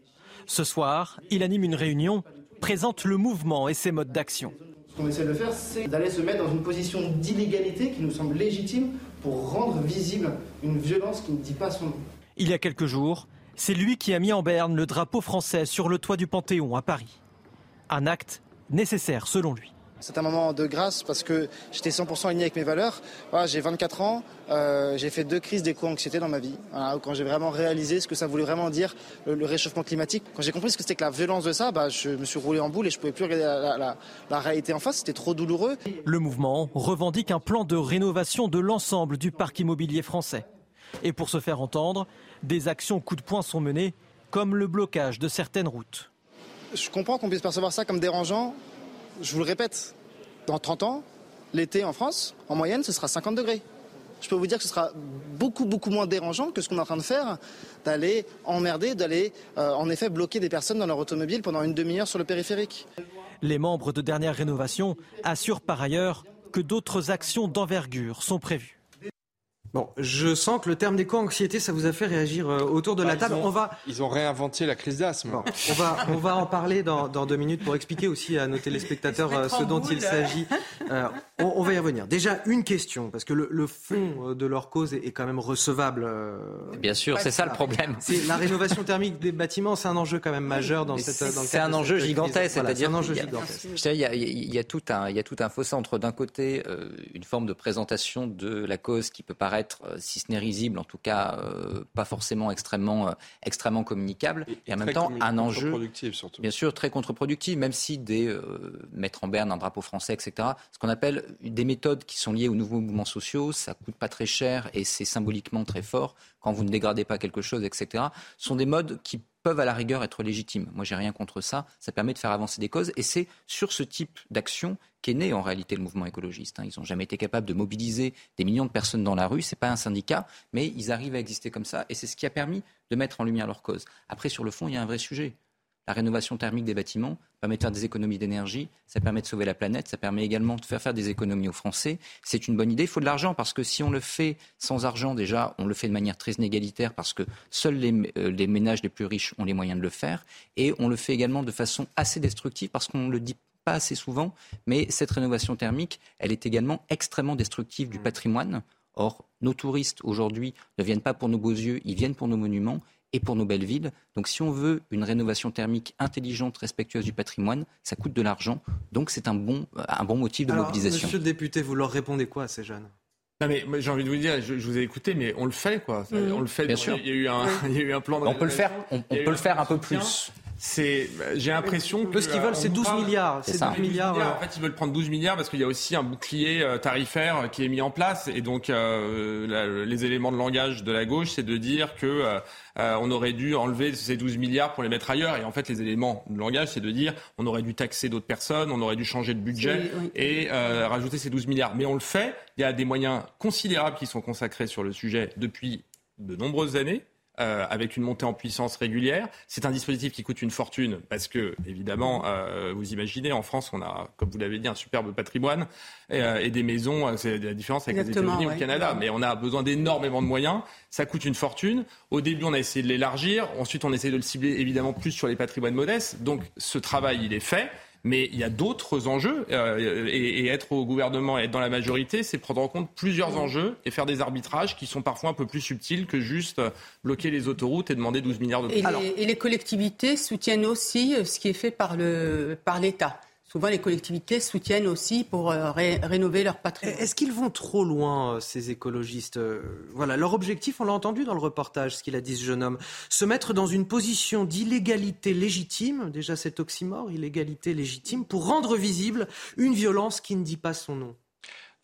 Ce soir, il anime une réunion, présente le mouvement et ses modes d'action. Ce qu'on essaie de faire, c'est d'aller se mettre dans une position d'illégalité qui nous semble légitime pour rendre visible une violence qui ne dit pas son nom. Il y a quelques jours, c'est lui qui a mis en berne le drapeau français sur le toit du Panthéon à Paris. Un acte nécessaire selon lui. C'est un moment de grâce parce que j'étais 100% aligné avec mes valeurs. j'ai 24 ans, euh, j'ai fait deux crises d'éco-anxiété dans ma vie. quand j'ai vraiment réalisé ce que ça voulait vraiment dire le, réchauffement climatique. Quand j'ai compris ce que c'était que la violence de ça, bah, je me suis roulé en boule et je pouvais plus regarder la, la réalité en face. C'était trop douloureux. Le mouvement revendique un plan de rénovation de l'ensemble du parc immobilier français. Et pour se faire entendre, des actions coup de poing sont menées, comme le blocage de certaines routes. Je comprends qu'on puisse percevoir ça comme dérangeant, je vous le répète, dans 30 ans, l'été en France, en moyenne, ce sera 50 degrés. Je peux vous dire que ce sera beaucoup, moins dérangeant que ce qu'on est en train de faire, d'aller emmerder, d'aller euh, en effet bloquer des personnes dans leur automobile pendant une demi-heure sur le périphérique. Les membres de dernière rénovation assurent par ailleurs que d'autres actions d'envergure sont prévues. Bon, je sens que le terme d'éco-anxiété, ça vous a fait réagir euh, autour de la table. Ils ont, on va... ils ont réinventé la crise d'asthme. on, va, on va en parler dans, dans, deux minutes pour expliquer aussi à nos téléspectateurs euh, ce dont il s'agit. Euh, on, va y revenir. Déjà, une question, parce que le, le fond de leur cause est, quand même recevable. Bien sûr, c'est ça le problème. C'est la rénovation thermique des bâtiments, c'est un enjeu quand même majeur dans cette. C'est un enjeu gigantesque, c'est-à-dire un enjeu gigantesque. Il y, a, il y a tout un, il y a tout un fossé entre d'un côté une forme de présentation de la cause qui peut paraître euh, si ce n'est risible, en tout cas euh, pas forcément extrêmement, euh, extrêmement communicable, et, en même temps un enjeu, bien sûr, très contre-productif, même si des mettre en berne un drapeau français, etc., ce qu'on appelle des méthodes qui sont liées aux nouveaux mouvements sociaux, ça coûte pas très cher et c'est symboliquement très fort quand vous ne dégradez pas quelque chose, etc., sont des modes qui peuvent à la rigueur être légitimes. Moi, j'ai rien contre ça. Ça permet de faire avancer des causes. Et c'est sur ce type d'action qu'est né en réalité le mouvement écologiste. Hein. Ils n'ont jamais été capables de mobiliser des millions de personnes dans la rue. Ce n'est pas un syndicat, mais ils arrivent à exister comme ça. Et c'est ce qui a permis de mettre en lumière leur cause. Après, sur le fond, il y a un vrai sujet. La rénovation thermique des bâtiments permet de faire des économies d'énergie, ça permet de sauver la planète, ça permet également de faire faire des économies aux Français. C'est une bonne idée. Il faut de l'argent parce que si on le fait sans argent, déjà, on le fait de manière très inégalitaire parce que seuls les, euh, les ménages les plus riches ont les moyens de le faire. Et on le fait également de façon assez destructive parce qu'on le dit pas assez souvent, mais cette rénovation thermique, elle est également extrêmement destructive du patrimoine. Or, nos touristes aujourd'hui ne viennent pas pour nos beaux yeux, ils viennent pour nos monuments et pour nos belles villes. Donc si on veut une rénovation thermique intelligente, respectueuse du patrimoine, ça coûte de l'argent. Donc c'est un bon, un bon motif de Alors, mobilisation. Monsieur le député, vous leur répondez quoi à ces jeunes? Non mais j'ai envie de vous dire, je, je vous ai écouté, mais on le fait quoi. Mhm. On le fait. Bien sûr. Il y a eu un, il y a eu un plan. De On peut le faire, on- peut le faire un peu plus. C'est, j'ai l'impression que ce qu'ils veulent, euh, c'est on nous 12 parle- milliards. C'est 12 milliards, euh. En fait, ils veulent prendre 12 milliards parce qu'il y a aussi un bouclier euh, tarifaire qui est mis en place. Et donc, euh, la- les éléments de langage de la gauche, c'est de dire que euh, euh, on aurait dû enlever ces 12 milliards pour les mettre ailleurs. Et en fait, les éléments de langage, c'est de dire on aurait dû taxer d'autres personnes, on aurait dû changer de budget Oui, oui. et euh, rajouter ces 12 milliards. Mais on le fait. Il y a des moyens considérables qui sont consacrés sur le sujet depuis de nombreuses années. Euh, avec une montée en puissance régulière. C'est un dispositif qui coûte une fortune parce que, évidemment, euh, vous imaginez, en France, on a, comme vous l'avez dit, un superbe patrimoine et, euh, et des maisons. C'est la différence avec Exactement, les États-Unis ou le Canada. Mais on a besoin d'énormément de moyens. Ça coûte une fortune. Au début, on a essayé de l'élargir. Ensuite, on essaie de le cibler évidemment plus sur les patrimoines modestes. Donc, ce travail, il est fait. Mais il y a d'autres enjeux euh, et, et être au gouvernement et être dans la majorité, c'est prendre en compte plusieurs enjeux et faire des arbitrages qui sont parfois un peu plus subtils que juste bloquer les autoroutes et demander 12 milliards de Et, les, et les collectivités soutiennent aussi euh, ce qui est fait par le par l'État. Souvent, les collectivités soutiennent aussi pour euh, ré- rénover leur patrimoine. Est-ce qu'ils vont trop loin, euh, ces écologistes Euh, Voilà, leur objectif, on l'a entendu dans le reportage, ce qu'il a dit ce jeune homme, se mettre dans une position d'illégalité légitime, déjà cet oxymore, illégalité légitime, pour rendre visible une violence qui ne dit pas son nom.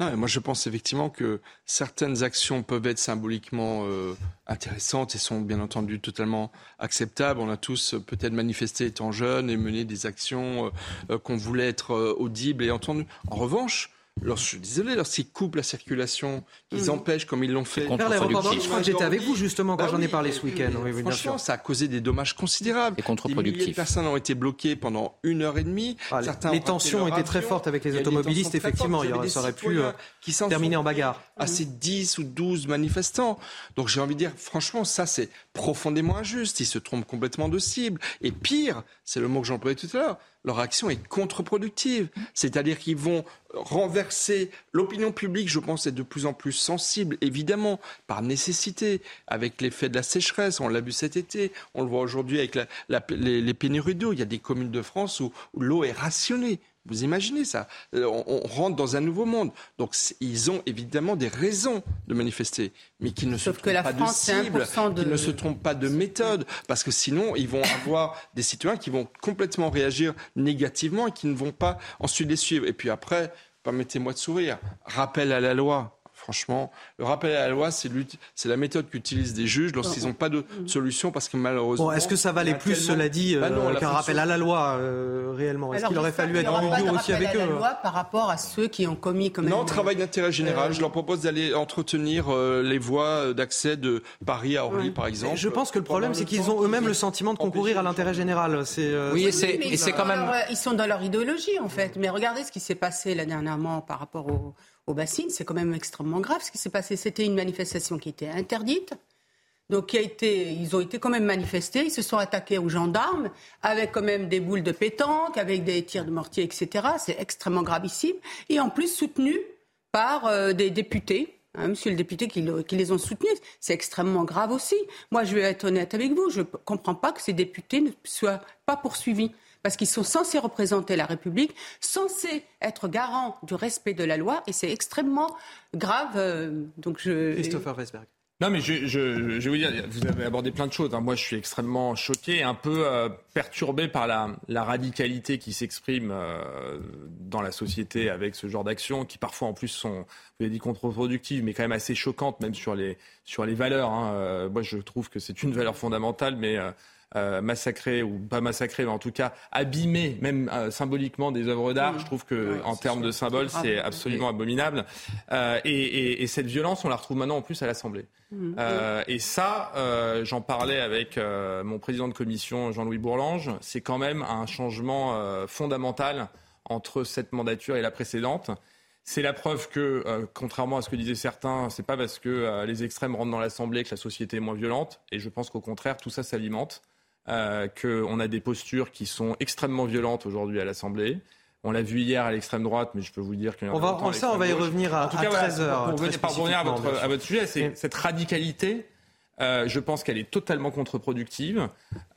Non, moi, je pense effectivement que certaines actions peuvent être symboliquement euh, intéressantes et sont bien entendu totalement acceptables. On a tous euh, peut-être manifesté étant jeunes et mené des actions euh, qu'on voulait être audibles et entendues. En revanche, Lorsque, je suis désolé, lorsqu'ils coupent la circulation, qu'ils Mhm. empêchent comme ils l'ont fait. Vers l'aéroport je crois que j'étais avec vous justement quand Bah j'en ai parlé ce week-end. Oui, oui. Franchement, ça a causé des dommages considérables. Et Des milliers de contre-productif. personnes ont été bloquées pendant une heure et demie. Ah, les- Certains tensions étaient très fortes avec les des automobilistes, effectivement. Il y des ça aurait pu, euh, qui terminer en bagarre. À ces 10 ou 12 manifestants. Donc j'ai envie de dire, franchement, ça c'est profondément injuste. Ils se trompent complètement de cible. Et pire, c'est le mot que j'employais tout à l'heure, leur action est contre-productive. C'est-à-dire qu'ils vont renverser l'opinion publique, je pense, est de plus en plus sensible, évidemment, par nécessité, avec l'effet de la sécheresse. On l'a vu cet été, on le voit aujourd'hui avec les, pénuries d'eau. Il y a des communes de France où l'eau est rationnée. Vous imaginez ça Euh, on, on rentre dans un nouveau monde. Donc ils ont évidemment des raisons de manifester, mais qu'ils ne se Sauf trompent la pas de France, cible, 1% de- qu'ils ne se trompent pas de méthode, parce que sinon ils vont avoir des citoyens qui vont complètement réagir négativement et qui ne vont pas ensuite les suivre. Et puis après, permettez-moi de sourire, rappel à la loi. Franchement, le rappel à la loi, c'est la méthode qu'utilisent des juges lorsqu'ils n'ont pas de solution parce que malheureusement. Bon, est-ce que ça valait plus, tellement- cela dit, Bah non, euh, la qu'un rappel à la loi, euh, réellement? Est-ce qu'il aurait fallu être en aussi rappel avec à eux la loi par rapport à ceux qui ont commis même. Non, travail d'intérêt général. Je leur propose d'aller entretenir euh, les voies d'accès de Paris à Orly, Ouais. par exemple. Je pense que le problème, c'est qu'ils ont eux-mêmes le sentiment de concourir à l'intérêt général. C'est, Oui, et c'est- quand dans même- leur, ils sont dans leur idéologie, en fait. Mais regardez ce qui s'est passé là dernièrement par rapport au- aux bassines. C'est quand même extrêmement grave ce qui s'est passé. C'était une manifestation qui était interdite. Donc, qui a été, ils ont été quand même manifestés. Ils se sont attaqués aux gendarmes avec quand même des boules de pétanque, avec des tirs de mortier, etc. C'est extrêmement gravissime. Et en plus soutenu par euh, des députés. hein, monsieur le député qui, qui les ont soutenus, c'est extrêmement grave aussi. Moi, je vais être honnête avec vous, je ne comprends pas que ces députés ne soient pas poursuivis. Parce qu'ils sont censés représenter la République, censés être garants du respect de la loi, et c'est extrêmement grave. euh, donc je... Christopher Weisberg. Non, mais je, je, je vais vous dire, vous avez abordé plein de choses. hein. Moi, je suis extrêmement choqué, un peu euh, perturbé par la, la radicalité qui s'exprime euh, dans la société avec ce genre d'actions, qui parfois en plus sont, vous avez dit contre-productives, mais quand même assez choquantes, même sur les sur les valeurs. hein. Euh, moi, je trouve que c'est une valeur fondamentale, mais euh, euh, massacrer ou pas massacrer, mais en tout cas abîmer même euh, symboliquement des œuvres d'art. Mmh. Je trouve que en termes de symboles, c'est absolument abominable. Euh, et, et, et, cette violence, on la retrouve maintenant en plus à l'Assemblée. Mmh. Euh, et ça, j'en parlais avec mon président de commission Jean-Louis Bourlange. C'est quand même un changement fondamental entre cette mandature et la précédente. C'est la preuve que, euh, contrairement à ce que disaient certains, c'est pas parce que euh, les extrêmes rentrent dans l'Assemblée que la société est moins violente. Et je pense qu'au contraire, tout ça s'alimente. Euh, qu'on a des postures qui sont extrêmement violentes aujourd'hui à l'Assemblée. On l'a vu hier à l'extrême droite, mais je peux vous dire qu'il y en a on va, ça, on va y revenir à, en tout cas, 13 voilà, heures. Pour, revenir, pour revenir à, votre, à votre sujet, c'est cette radicalité. Euh, je pense qu'elle est totalement contre-productive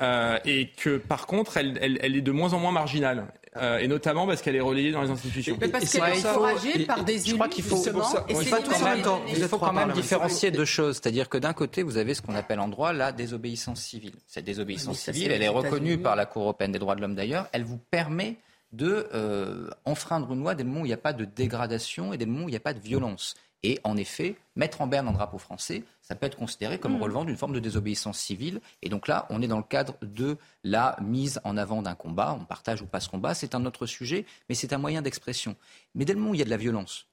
euh, et que par contre, elle, elle, elle, est de moins en moins marginale. Euh, et notamment parce qu'elle est relayée dans les institutions. Mais parce qu'elle est encouragée par des Je crois qu'il faut, il faut quand même, il faut quand même différencier deux choses. C'est-à-dire que d'un côté, vous avez ce qu'on appelle en droit la désobéissance civile. Cette désobéissance civile, elle est reconnue par la Cour européenne des droits de l'homme d'ailleurs. Elle vous permet de euh, enfreindre une loi dès le moment où il n'y a pas de dégradation et dès le moment où il n'y a pas de violence. Et en effet, mettre en berne un drapeau français, ça peut être considéré comme Hmm. relevant d'une forme de désobéissance civile. Et donc là, on est dans le cadre de la mise en avant d'un combat. On partage ou pas ce combat, c'est un autre sujet, mais c'est un moyen d'expression. Mais dès le moment où il y a de la violence,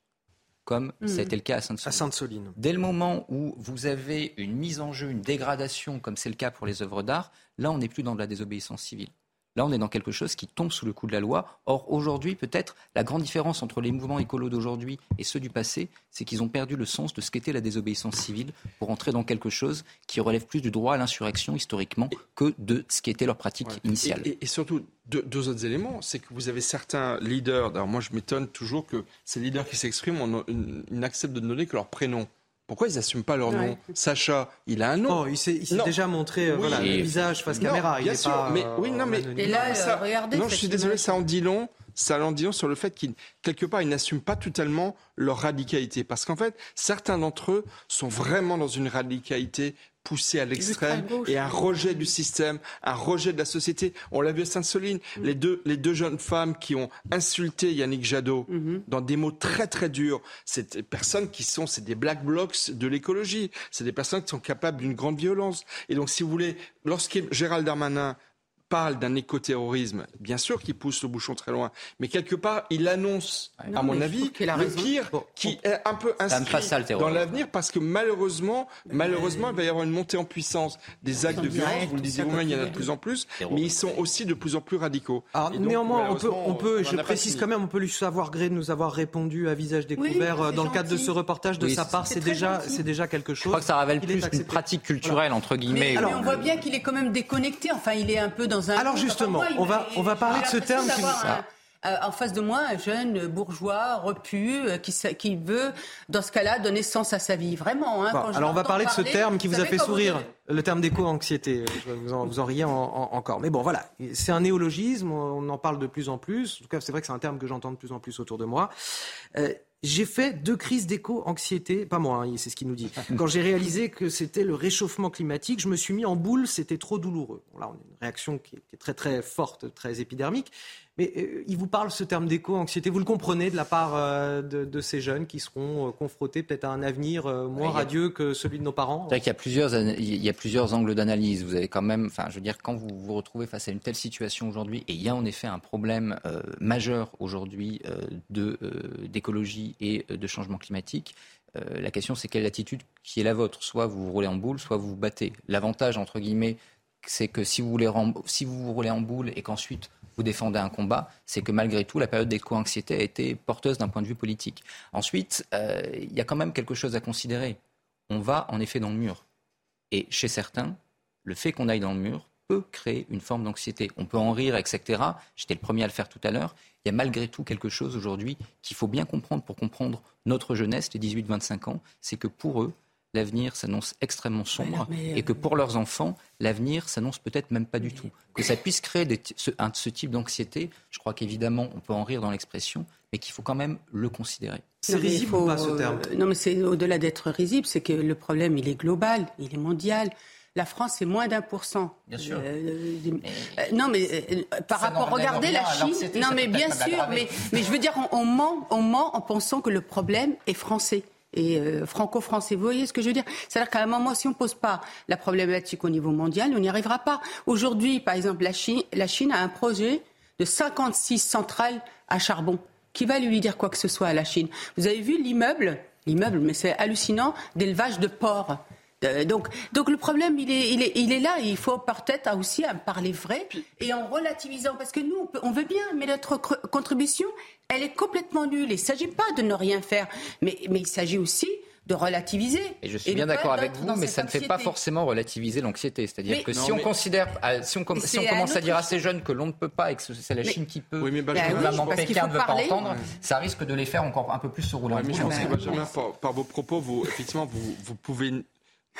comme Hmm. ça a été le cas à Sainte-Soline. Sainte-Soline. Dès le moment où vous avez une mise en jeu, une dégradation, comme c'est le cas pour les œuvres d'art, là, on n'est plus dans de la désobéissance civile. Là, on est dans quelque chose qui tombe sous le coup de la loi. Or, aujourd'hui, peut-être, la grande différence entre les mouvements écolos d'aujourd'hui et ceux du passé, c'est qu'ils ont perdu le sens de ce qu'était la désobéissance civile pour entrer dans quelque chose qui relève plus du droit à l'insurrection historiquement que de ce qui était leur pratique Ouais. initiale. Et, et- et surtout, deux, deux autres éléments, c'est que vous avez certains leaders, alors moi je m'étonne toujours que ces leaders qui s'expriment, on- n'acceptent de ne donner que leur prénom. Pourquoi ils n'assument pas leur Ouais. nom Sacha, il a un nom. Oh, il s'est Non. déjà montré euh, Oui. voilà, le visage face Non, caméra. il bien est sûr, pas, mais euh, oui, non, mais anonyme. Et là, ça- euh, regardez non, je suis désolé, ça en dit long. Ça en dit long sur le fait qu'ils, quelque part, ils n'assument pas totalement leur radicalité. Parce qu'en fait, certains d'entre eux sont vraiment dans une radicalité poussée à l'extrême et un rejet du système, un rejet de la société. On l'a vu à Sainte-Soline, Mm. les, deux, les deux jeunes femmes qui ont insulté Yannick Jadot Mm-hmm. dans des mots très très durs. C'est des personnes qui sont, c'est des black blocs de l'écologie. C'est des personnes qui sont capables d'une grande violence. Et donc, si vous voulez, lorsque Gérald Darmanin parle d'un écoterrorisme, bien sûr qu'il pousse le bouchon très loin, mais quelque part, il annonce, Non, à mon avis, a le pire qui est un peu inscrit ça, dans l'avenir parce que malheureusement, malheureusement, il va y avoir une montée en puissance des actes de violence. Vous le disiez vous-même, il y en a de plus en plus, mais ils sont aussi de plus en plus radicaux. Alors, donc, néanmoins, on peut, malheureusement, on peut on je précise quand même, on peut lui savoir gré de nous avoir répondu à visage découvert euh, dans le cadre de ce reportage de Oui, sa part. c'est déjà, c'est déjà quelque chose. Je crois que ça révèle plus une pratique culturelle, entre guillemets. Mais on voit bien qu'il est quand même déconnecté. Enfin, il est un peu dans un. Alors, justement, moi, on va- on va parler de ce terme qui un- euh, en face de moi, un jeune bourgeois repu euh, qui, veut, dans ce cas-là, donner sens à sa vie. Vraiment. Hein, Bon, quand je alors on va parler de ce terme qui vous a fait vous sourire, le terme d'éco-anxiété. Je- Vous en, vous en riez en- en- encore. Mais bon, voilà, c'est un néologisme, on en parle de plus en plus. En tout cas, c'est vrai que c'est un terme que j'entends de plus en plus autour de moi. Euh, j'ai fait deux crises d'éco-anxiété, pas moi, hein, c'est ce qu'il nous dit. Quand j'ai réalisé que c'était le réchauffement climatique, je me suis mis en boule, c'était trop douloureux. Bon, là, on a une réaction qui est, qui est très très forte, très épidermique. Mais euh, il vous parle ce terme d'éco-anxiété, vous le comprenez de la part euh, de, de ces jeunes qui seront euh, confrontés peut-être à un avenir moins il a- radieux que celui de nos parents? Qu'il y a plusieurs, il y a plusieurs angles d'analyse. Vous avez quand même, enfin, je veux dire, quand vous vous retrouvez face à une telle situation aujourd'hui, et il y a en effet un problème majeur aujourd'hui d'écologie et de changement climatique. euh, la question, c'est quelle attitude qui est la vôtre? Soit vous vous roulez en boule, soit vous vous battez. L'avantage, entre guillemets, c'est que si vous, voulez si vous vous roulez en boule et qu'ensuite vous défendez un combat, c'est que malgré tout, la période d'éco-anxiété a été porteuse d'un point de vue politique. Ensuite, euh, il y a quand même quelque chose à considérer. On va en effet dans le mur. Et chez certains, le fait qu'on aille dans le mur peut créer une forme d'anxiété. On peut en rire, etc. J'étais le premier à le faire tout à l'heure. Il y a malgré tout quelque chose aujourd'hui qu'il faut bien comprendre pour comprendre notre jeunesse, les 18-25 ans, c'est que pour eux, l'avenir s'annonce extrêmement sombre mais, euh, et que pour leurs enfants, l'avenir s'annonce peut-être même pas du tout. Que ça puisse créer des- ce, un- ce type d'anxiété, je crois qu'évidemment, on peut en rire dans l'expression, mais qu'il faut quand même le considérer. C'est Non, mais il risible faut, ou pas ce terme? euh, Non, mais c'est au-delà d'être risible, c'est que le problème, il est global, il est mondial. La France, c'est moins d'un pour cent. Bien sûr. Euh, euh, non, mais euh, par rapport, regardez la Chine. Non, mais bien sûr, mais, mais je veux dire, on, on ment, on ment en pensant que le problème est français. Et euh, franco-français. Vous voyez ce que je veux dire? C'est-à-dire qu'à un moment, si on ne pose pas la problématique au niveau mondial, on n'y arrivera pas. Aujourd'hui, par exemple, la Chine, la Chine a un projet de 56 centrales à charbon. Qui va lui dire quoi que ce soit à la Chine? Vous avez vu l'immeuble? L'immeuble, mais c'est hallucinant, d'élevage de porcs. Euh, donc, donc le problème, il est, il est, il est là. Il faut peut-être aussi parler vrai et en relativisant. Parce que nous, on, peut, on veut bien, mais notre contribution, elle est complètement nulle. Il ne s'agit pas de ne rien faire, mais, mais il s'agit aussi de relativiser. Et je suis bien d'accord avec vous, mais ça ne fait pas forcément relativiser l'anxiété. C'est-à-dire que si, on considère, euh, si on, si on commence à dire à ces jeunes que l'on ne peut pas et que c'est la Chine qui peut, oui, mais Benjamin, Pékin ne veut pas entendre, ça risque de les faire encore un peu plus se rouler ouais, mais je pense que Benjamin, par, par, vos propos, vous, effectivement, vous, vous pouvez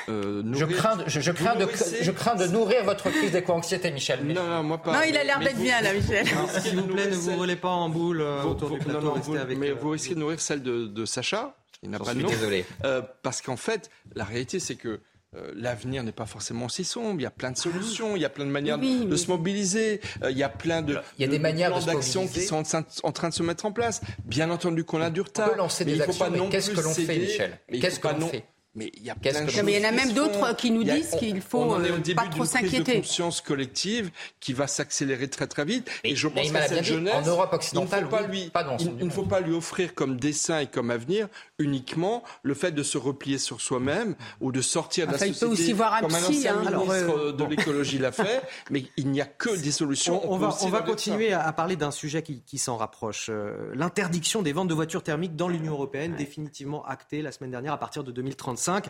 euh, je, crains de, je, je crains de, je, crains de, nourrir votre crise d'éco-anxiété, Michel. Non, non, moi pas. Non, il a l'air d'être bien, là, Michel. S'il vous plaît, ne vous roulez pas en boule euh, autour du plateau. Non, non, vous, avec, mais euh, vous risquez de nourrir celle de, de Sacha. Il n'a pas de nom. désolé. Euh, parce qu'en fait, la réalité, c'est que euh, l'avenir n'est pas forcément aussi sombre. Il y a plein de solutions, il y a plein de manières oui, de se mobiliser. Euh, il y a plein de, il y a de, des manières de d'action qui sont en, en, train de se mettre en place. Bien entendu qu'on a du retard. On peut lancer des mais actions, il faut pas mais qu'est-ce que l'on fait, Michel Qu'est-ce que l'on fait? Mais il y a plein de choses. Mais il y en a même d'autres qui nous disent qu'il faut on est au euh, début pas trop s'inquiéter. Une conscience collective qui va s'accélérer très très vite. Mais, et je pense que cette jeunesse, en Europe occidentale, il ne faut, pas, lui, pas il, il ne faut pas lui offrir comme dessin et comme avenir uniquement le fait de se replier sur soi-même ou de sortir de enfin, la il peut société aussi voir un comme un psy, ancien hein, ministre alors, euh, de l'écologie l'a fait. Mais il n'y a que des solutions. On, on va, on va aller continuer à, parler d'un sujet qui, qui s'en rapproche. Euh, L'interdiction des ventes de voitures thermiques dans l'Union européenne, définitivement actée la semaine dernière à partir de 2035.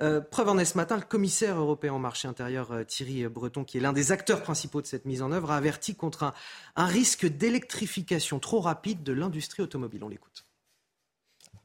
Euh, preuve en est ce matin, le commissaire européen au marché intérieur Thierry Breton, qui est l'un des acteurs principaux de cette mise en œuvre, a averti contre un, un risque d'électrification trop rapide de l'industrie automobile. On l'écoute.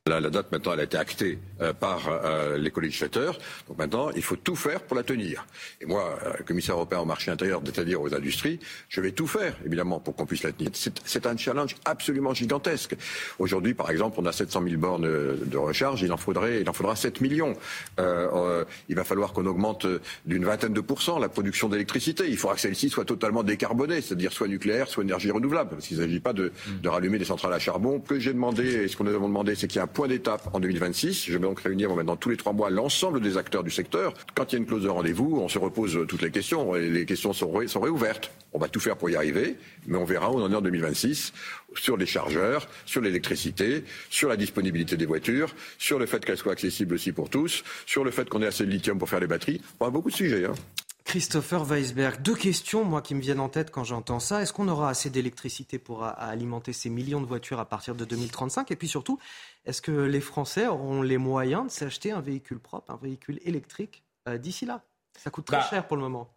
La, date maintenant, elle a été actée euh, par euh, les co-législateurs. Donc maintenant, il faut tout faire pour la tenir. Et moi, euh, commissaire européen au marché intérieur, c'est-à-dire aux industries, je vais tout faire, évidemment, pour qu'on puisse la tenir. C'est un challenge absolument gigantesque. Aujourd'hui, par exemple, on a 700 000 bornes de recharge. Il en faudrait, il en faudra 7 millions. Euh, il va falloir qu'on augmente d'une vingtaine de pourcents la production d'électricité. Il faudra que celle-ci soit totalement décarbonée, c'est-à-dire soit nucléaire, soit énergie renouvelable. Parce qu'il ne s'agit pas de, rallumer des centrales à charbon. Que j'ai demandé, et ce qu'on nous demandé, c'est qu'il y ait un point d'étape en 2026. Je vais donc réunir maintenant tous les trois mois l'ensemble des acteurs du secteur. Quand il y a une clause de rendez-vous, on se repose toutes les questions et les questions sont réouvertes. On va tout faire pour y arriver, mais on verra où on en est en 2026 sur les chargeurs, sur l'électricité, sur la disponibilité des voitures, sur le fait qu'elles soient accessibles aussi pour tous, sur le fait qu'on ait assez de lithium pour faire les batteries. On a beaucoup de sujets. Hein. Christopher Weisberg, deux questions, moi, qui me viennent en tête quand j'entends ça. Est-ce qu'on aura assez d'électricité pour à, à alimenter ces millions de voitures à partir de 2035 Et puis surtout, est-ce que les Français auront les moyens de s'acheter un véhicule propre, un véhicule électrique euh, d'ici là? Ça coûte très bah, cher pour le moment.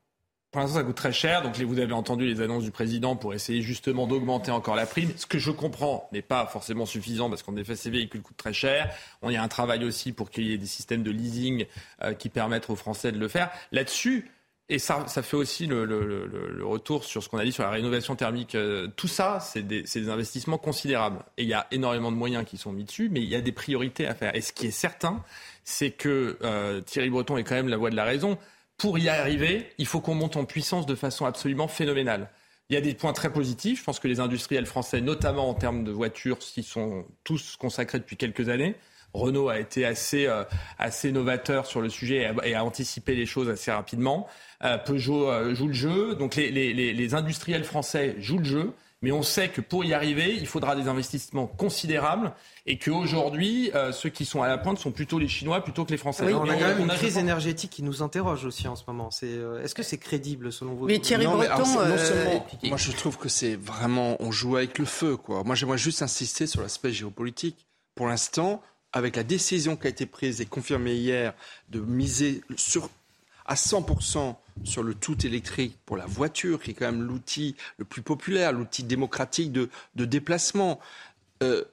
Pour l'instant, ça coûte très cher. Donc, vous avez entendu les annonces du président pour essayer justement d'augmenter encore la prime. Ce que je comprends n'est pas forcément suffisant parce qu'en effet, ces véhicules coûtent très cher. On y a un travail aussi pour qu'il y ait des systèmes de leasing euh, qui permettent aux Français de le faire. Là-dessus, et ça, ça fait aussi le, le, le, le, retour sur ce qu'on a dit sur la rénovation thermique. Euh, tout ça, c'est des, des, investissements considérables. Et il y a énormément de moyens qui sont mis dessus, mais il y a des priorités à faire. Et ce qui est certain, c'est que euh, Thierry Breton est quand même la voix de la raison. Pour y arriver, il faut qu'on monte en puissance de façon absolument phénoménale. Il y a des points très positifs. Je pense que les industriels français, notamment en termes de voitures, s'y sont tous consacrés depuis quelques années. Renault a été assez, euh, assez novateur sur le sujet et a, et a, anticipé les choses assez rapidement. Euh, Peugeot euh, joue le jeu, donc les, les, les, industriels français jouent le jeu. Mais on sait que pour y arriver, il faudra des investissements considérables et qu'aujourd'hui, euh, ceux qui sont à la pointe sont plutôt les Chinois plutôt que les Français. Oui, on a quand même une crise énergétique qui nous interroge aussi en ce moment. C'est, euh, est-ce que c'est crédible selon vous? Mais Thierry non, Breton, mais alors, euh, non seulement, moi je trouve que c'est vraiment, on joue avec le feu. Quoi. Moi j'aimerais juste insister sur l'aspect géopolitique. Pour l'instant, avec la décision qui a été prise et confirmée hier de miser sur, à 100% sur le tout électrique pour la voiture, qui est quand même l'outil le plus populaire, l'outil démocratique de, déplacement, euh,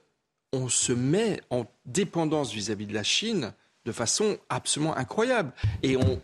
on se met en dépendance vis-à-vis -vis de la Chine de façon absolument incroyable. Et on,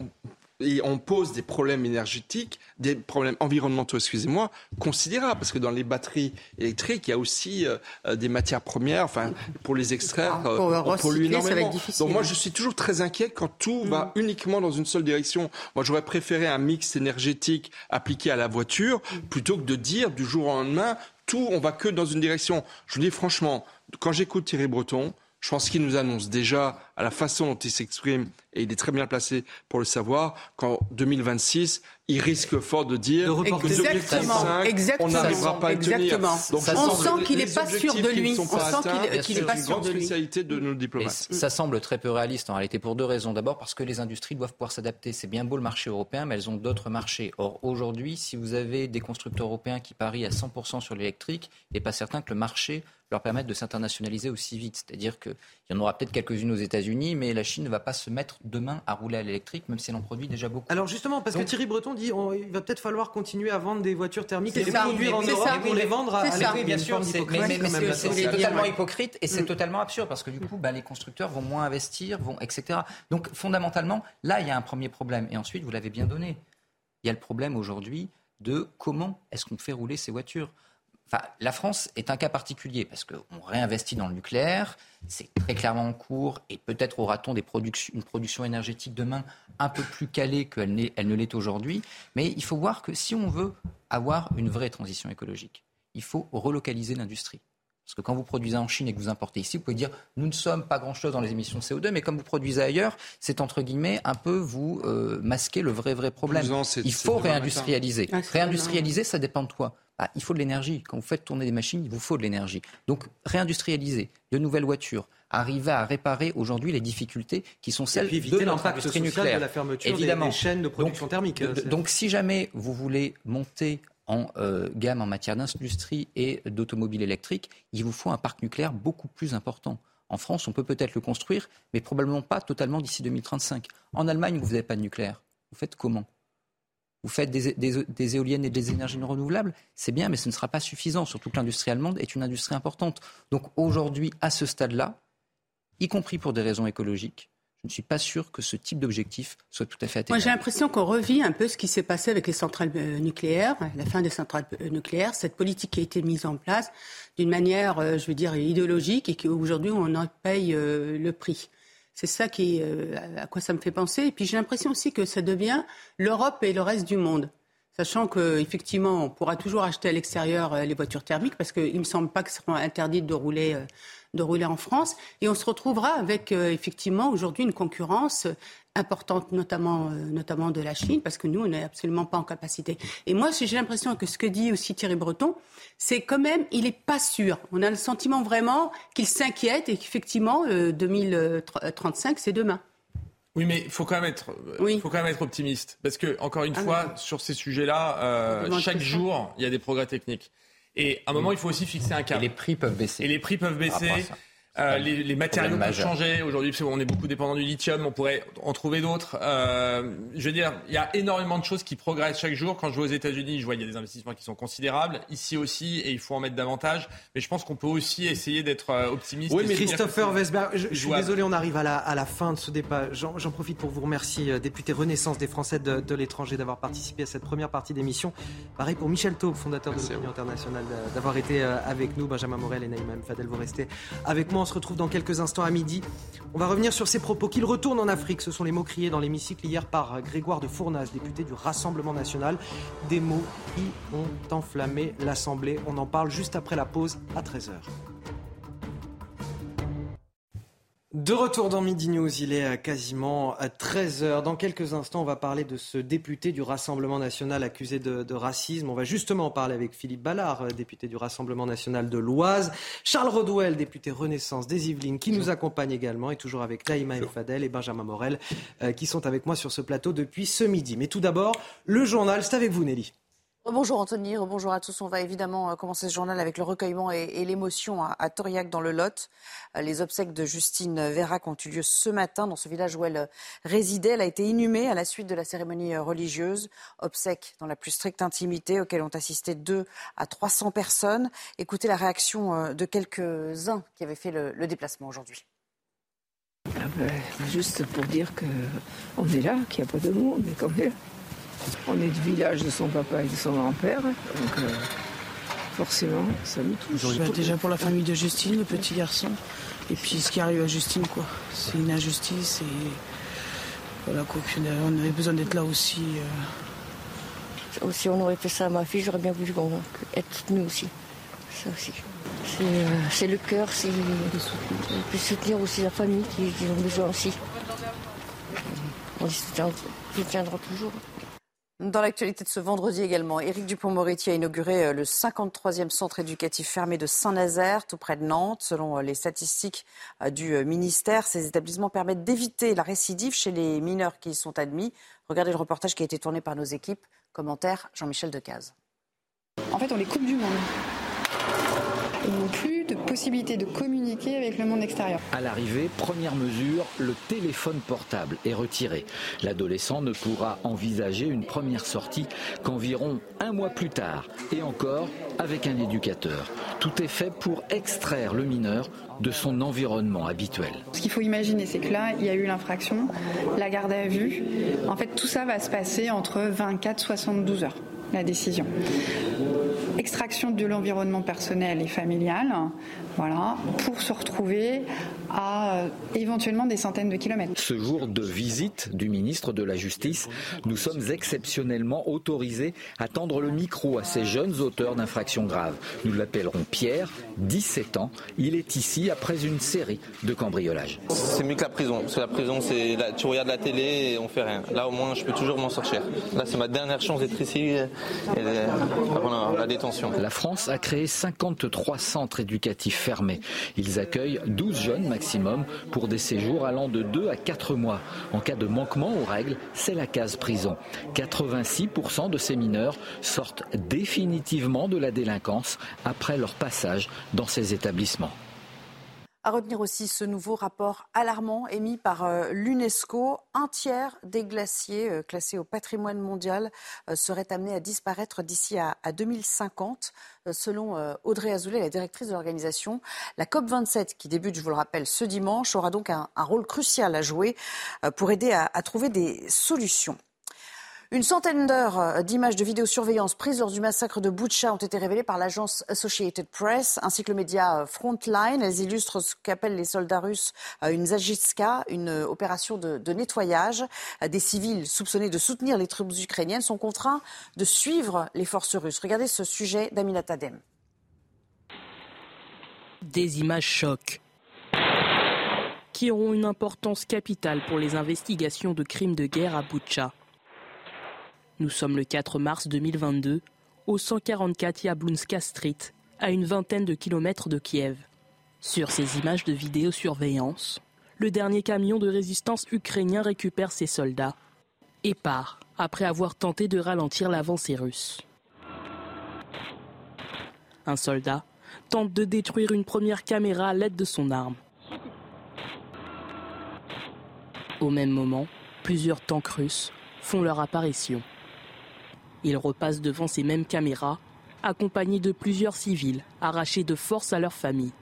et on pose des problèmes énergétiques, des problèmes environnementaux, excusez-moi, considérables. Parce que dans les batteries électriques, il y a aussi euh, des matières premières. Enfin, pour les extraire, euh, pour on pollue énormément. Donc moi, je suis toujours très inquiet quand tout mmh. va uniquement dans une seule direction. Moi, j'aurais préféré un mix énergétique appliqué à la voiture mmh. plutôt que de dire du jour au lendemain tout, on va que dans une direction. Je vous dis franchement, quand j'écoute Thierry Breton, Je pense qu'il nous annonce déjà, à la façon dont il s'exprime, et il est très bien placé pour le savoir, qu'en 2026, il risque fort de dire de que exactement, exactement, on n'arrivera pas à tenir. Donc, on sent qu'il n'est pas sûr de lui. On sent qu'il n'est pas sûr de lui. spécialité de nos diplomates. ça semble très peu réaliste en réalité pour deux raisons. D'abord parce que les industries doivent pouvoir s'adapter. C'est bien beau le marché européen, mais elles ont d'autres marchés. Or aujourd'hui, si vous avez des constructeurs européens qui parient à 100% sur l'électrique, il n'est pas certain que le marché leur permettre de s'internationaliser aussi vite. C'est-à-dire qu'il y en aura peut-être quelques-unes aux États-Unis, mais la Chine ne va pas se mettre demain à rouler à l'électrique, même si elle en produit déjà beaucoup. Alors justement, parce que Thierry Breton dit qu'il va peut-être falloir continuer à vendre des voitures thermiques et les produire en Europe pour les vendre à, l'électrique. bien sûr, c'est totalement hypocrite et c'est mm. totalement absurde parce que du coup, bah, les constructeurs vont moins investir, vont, etc. Donc fondamentalement, là, il y a un premier problème. Et ensuite, vous l'avez bien donné, il y a le problème aujourd'hui de comment est-ce qu'on fait rouler ces voitures la France est un cas particulier parce qu'on réinvestit dans le nucléaire, c'est très clairement en cours et peut-être aura-t-on une production énergétique demain un peu plus calée qu'elle ne l'est aujourd'hui. Mais il faut voir que si on veut avoir une vraie transition écologique, il faut relocaliser l'industrie. Parce que quand vous produisez en Chine et que vous importez ici, vous pouvez dire nous ne sommes pas grand-chose dans les émissions de CO2, mais comme vous produisez ailleurs, c'est entre guillemets un peu vous euh, masquer le vrai vrai problème. il faut réindustrialiser. Ah, réindustrialiser, ça dépend de quoi ah, il faut de l'énergie. Quand vous faites tourner des machines, il vous faut de l'énergie. Donc réindustrialiser, de nouvelles voitures, arriver à réparer aujourd'hui les difficultés qui sont celles de l'industrie nucléaire. de la fermeture Évidemment. Des, chaînes de production thermique. Donc, si jamais vous voulez monter en euh, gamme en matière d'industrie et d'automobile électrique, il vous faut un parc nucléaire beaucoup plus important. En France, on peut peut-être le construire, mais probablement pas totalement d'ici 2035. En Allemagne, vous n'avez pas de nucléaire. Vous faites comment? Vous faites des, éoliennes et des énergies renouvelables, c'est bien, mais ce ne sera pas suffisant, surtout que l'industrie allemande est une industrie importante. Donc aujourd'hui, à ce stade-là, y compris pour des raisons écologiques, je ne suis pas sûr que ce type d'objectif soit tout à fait atteignable. Moi, j'ai l'impression qu'on revit un peu ce qui s'est passé avec les centrales euh, nucléaires, la fin des centrales euh, nucléaires, cette politique qui a été mise en place d'une manière, euh, je veux dire, idéologique et qu'aujourd'hui, on en paye le prix. C'est ça qui, euh, à quoi ça me fait penser. Et puis j'ai l'impression aussi que ça devient l'Europe et le reste du monde. Sachant qu'effectivement, on pourra toujours acheter à l'extérieur euh, les voitures thermiques, parce qu'il ne me semble pas que ce sera interdit de rouler euh, de rouler en France. Et on se retrouvera avec effectivement aujourd'hui une concurrence importante, notamment, euh, notamment de la Chine, parce que nous, on n'est absolument pas en capacité. Et moi, j'ai l'impression que ce que dit aussi Thierry Breton, c'est quand même, il n'est pas sûr. On a le sentiment vraiment qu'il s'inquiète et qu'effectivement, 2035, euh, c'est demain. Oui, mais il faut quand même être, euh, faut quand même être optimiste, parce que encore une ah fois, sur ces sujets-là, chaque jour, il y a des progrès techniques. Et à un moment, il faut aussi fixer un cap. Et les prix peuvent baisser. Et les prix peuvent baisser. Euh, les, les, matériaux peuvent changer. Aujourd'hui, on est beaucoup dépendant du lithium, on pourrait en trouver d'autres. Euh, je veux dire, il y a énormément de choses qui progressent chaque jour. Quand je vais aux États-Unis, je vois qu'il y a des investissements qui sont considérables. Ici aussi, et il faut en mettre davantage. Mais je pense qu'on peut aussi essayer d'être euh, optimiste. Oui, mais Christopher Vesberg, je, je, suis désolé, on arrive à la, à la fin de ce débat. J'en profite pour vous remercier, député Renaissance des Français de, de l'étranger, d'avoir participé à cette première partie d'émission. Pareil pour Michel Taube, fondateur de l'Union internationale, d'avoir été avec nous. Benjamin Morel et Naïma Fadel, vous restez avec moi. On se retrouve dans quelques instants à midi. On va revenir sur ces propos qu'il retourne en Afrique. Ce sont les mots criés dans l'hémicycle hier par Grégoire de Fournas, député du Rassemblement national. Des mots qui ont enflammé l'Assemblée. On en parle juste après la pause à 13h. De retour dans Midi News, il est quasiment à 13h. Dans quelques instants, on va parler de ce député du Rassemblement national accusé de, racisme. On va justement en parler avec Philippe Ballard, euh, député du Rassemblement national de l'Oise. Charles Rodwell, député Renaissance des Yvelines, qui nous accompagne également, et toujours avec Taïma El Fadel et Benjamin Morel, euh, qui sont avec moi sur ce plateau depuis ce midi. Mais tout d'abord, le journal, c'est avec vous Nelly. Bonjour Anthony, bonjour à tous. On va évidemment euh, commencer ce journal avec le recueillement et, l'émotion à, Toriac dans le Lot. Euh, les obsèques de Justine Vérac ont eu lieu ce matin dans ce village où elle euh, résidait. Elle a été inhumée à la suite de la cérémonie religieuse. Obsèques dans la plus stricte intimité auxquelles ont assisté 2 à 300 personnes. Écoutez la réaction de quelques-uns qui avaient fait le, déplacement aujourd'hui. Ah ben, juste pour dire qu'on est là, qu'il n'y a pas de monde, mais qu'on est là. On est du village de son papa et de son grand-père, donc euh, forcément, ça nous touche. Bah, déjà pour la famille de Justine, le petit garçon, et puis ce qui arrive à Justine, quoi. C'est une injustice et voilà quoi. on avait besoin d'être là aussi. Euh. Si on aurait fait ça à ma fille, j'aurais bien voulu être nous aussi. ça aussi. C'est le cœur, c'est de soutenir aussi la famille qui, qui ont besoin aussi. On les tiendra toujours. Dans l'actualité de ce vendredi également, Éric Dupont-Moretti a inauguré euh, le 53e centre éducatif fermé de Saint-Nazaire, tout près de Nantes. Selon euh, les statistiques euh, du ministère, ces établissements permettent d'éviter la récidive chez les mineurs qui y sont admis. Regardez le reportage qui a été tourné par nos équipes. Commentaire Jean-Michel Decaze. En fait, on les coupe du monde. Ils n'ont plus possibilité de communiquer avec le monde extérieur. À l'arrivée, première mesure, le téléphone portable est retiré. L'adolescent ne pourra envisager une première sortie qu'environ un mois plus tard, et encore avec un éducateur. Tout est fait pour extraire le mineur de son environnement habituel. Ce qu'il faut imaginer, c'est que là, il y a eu l'infraction, la garde à vue. En fait, tout ça va se passer entre 24 et 72 heures la décision. Extraction de l'environnement personnel et familial, voilà, pour se retrouver à euh, éventuellement des centaines de kilomètres. Ce jour de visite du ministre de la Justice, nous sommes exceptionnellement autorisés à tendre le micro à ces jeunes auteurs d'infractions graves. Nous l'appellerons Pierre, 17 ans. Il est ici après une série de cambriolages. C'est mieux que la prison, parce que la prison, c'est tu regardes la télé et on fait rien. Là, au moins, je peux toujours m'en sortir. Là, c'est ma dernière chance d'être ici et la La France a créé 53 centres éducatifs fermés. Ils accueillent 12 jeunes maximum pour des séjours allant de 2 à 4 mois. En cas de manquement aux règles, c'est la case prison. 86% de ces mineurs sortent définitivement de la délinquance après leur passage dans ces établissements. À retenir aussi ce nouveau rapport alarmant émis par euh, l'UNESCO. Un tiers des glaciers euh, classés au patrimoine mondial euh, seraient amenés à disparaître d'ici à, 2050. Selon Audrey Azoulay, la directrice de l'organisation, la COP27, qui débute, je vous le rappelle, ce dimanche, aura donc un, rôle crucial à jouer pour aider à trouver des solutions. Une centaine d'heures euh, d'images de vidéosurveillance prises lors du massacre de Butcha ont été révélées par l'agence Associated Press ainsi que le média euh, Frontline. Elles illustrent ce qu'appellent les soldats russes euh, une Zajitska, une opération de, nettoyage. Des civils soupçonnés de soutenir les troupes ukrainiennes sont contraints de suivre les forces russes. Regardez ce sujet d'Amina Tadem. Des images chocs qui auront une importance capitale pour les investigations de crimes de guerre à Butcha. Nous sommes le 4 mars 2022 au 144 Yablunska Street, à une vingtaine de kilomètres de Kiev. Sur ces images de vidéosurveillance, le dernier camion de résistance ukrainien récupère ses soldats et part après avoir tenté de ralentir l'avancée russe. Un soldat tente de détruire une première caméra à l'aide de son arme. Au même moment, plusieurs tanks russes font leur apparition. Ils repassent devant ces mêmes caméras, accompagnés de plusieurs civils arrachés de force à leur famille.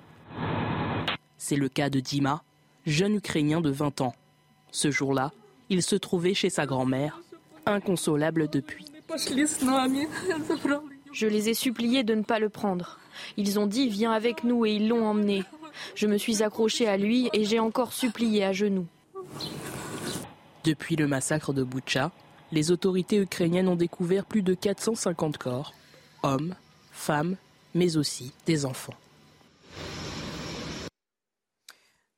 C'est le cas de Dima, jeune Ukrainien de 20 ans. Ce jour-là, il se trouvait chez sa grand-mère, inconsolable depuis. Je les ai suppliés de ne pas le prendre. Ils ont dit viens avec nous et ils l'ont emmené. Je me suis accroché à lui et j'ai encore supplié à genoux. Depuis le massacre de Boutcha, les autorités ukrainiennes ont découvert plus de 450 corps, hommes, femmes, mais aussi des enfants.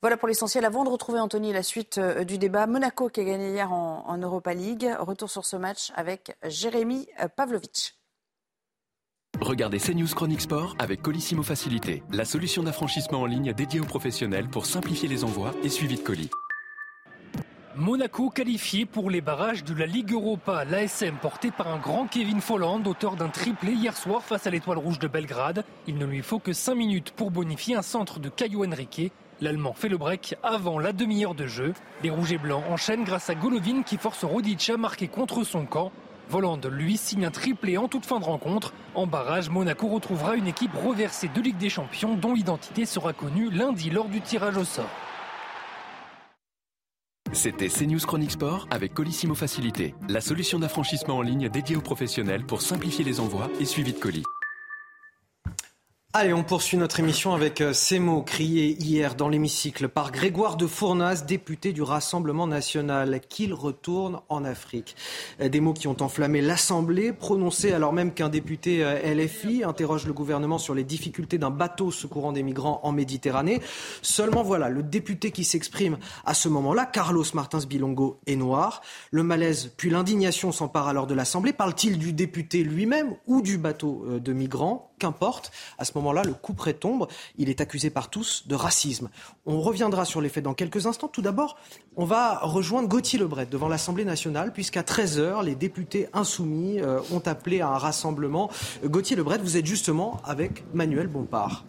Voilà pour l'essentiel. Avant de retrouver Anthony, la suite euh, du débat, Monaco qui a gagné hier en, Europa League. Retour sur ce match avec Jérémy euh, Pavlovic. Regardez CNews Chronique Sport avec Colissimo Facilité, la solution d'affranchissement en ligne dédiée aux professionnels pour simplifier les envois et suivi de colis. Monaco qualifié pour les barrages de la Ligue Europa. L'ASM porté par un grand Kevin Folland, auteur d'un triplé hier soir face à l'Étoile Rouge de Belgrade. Il ne lui faut que 5 minutes pour bonifier un centre de Caio Henrique. L'Allemand fait le break avant la demi-heure de jeu. Les Rouges et Blancs enchaînent grâce à Golovin qui force Rodic à marquer contre son camp. Voland, lui, signe un triplé en toute fin de rencontre. En barrage, Monaco retrouvera une équipe reversée de Ligue des Champions dont l'identité sera connue lundi lors du tirage au sort. C'était CNews Chronique Sport avec Colissimo Facilité, la solution d'affranchissement en ligne dédiée aux professionnels pour simplifier les envois et suivi de colis. Allez, on poursuit notre émission avec euh, ces mots criés hier dans l'hémicycle par Grégoire de Fournas, député du Rassemblement national, qu'il retourne en Afrique. Euh, des mots qui ont enflammé l'Assemblée, prononcés alors même qu'un député euh, LFI interroge le gouvernement sur les difficultés d'un bateau secourant des migrants en Méditerranée. Seulement voilà, le député qui s'exprime à ce moment-là, Carlos Martins Bilongo, est noir. Le malaise puis l'indignation s'emparent alors de l'Assemblée. Parle-t-il du député lui-même ou du bateau de migrants? Qu'importe. À ce moment-là, le coup près. Il est accusé par tous de racisme. On reviendra sur les faits dans quelques instants. Tout d'abord, on va rejoindre Gauthier Lebret devant l'Assemblée nationale, puisqu'à 13h, les députés insoumis euh, ont appelé à un rassemblement. Gauthier Lebret, vous êtes justement avec Manuel Bompard.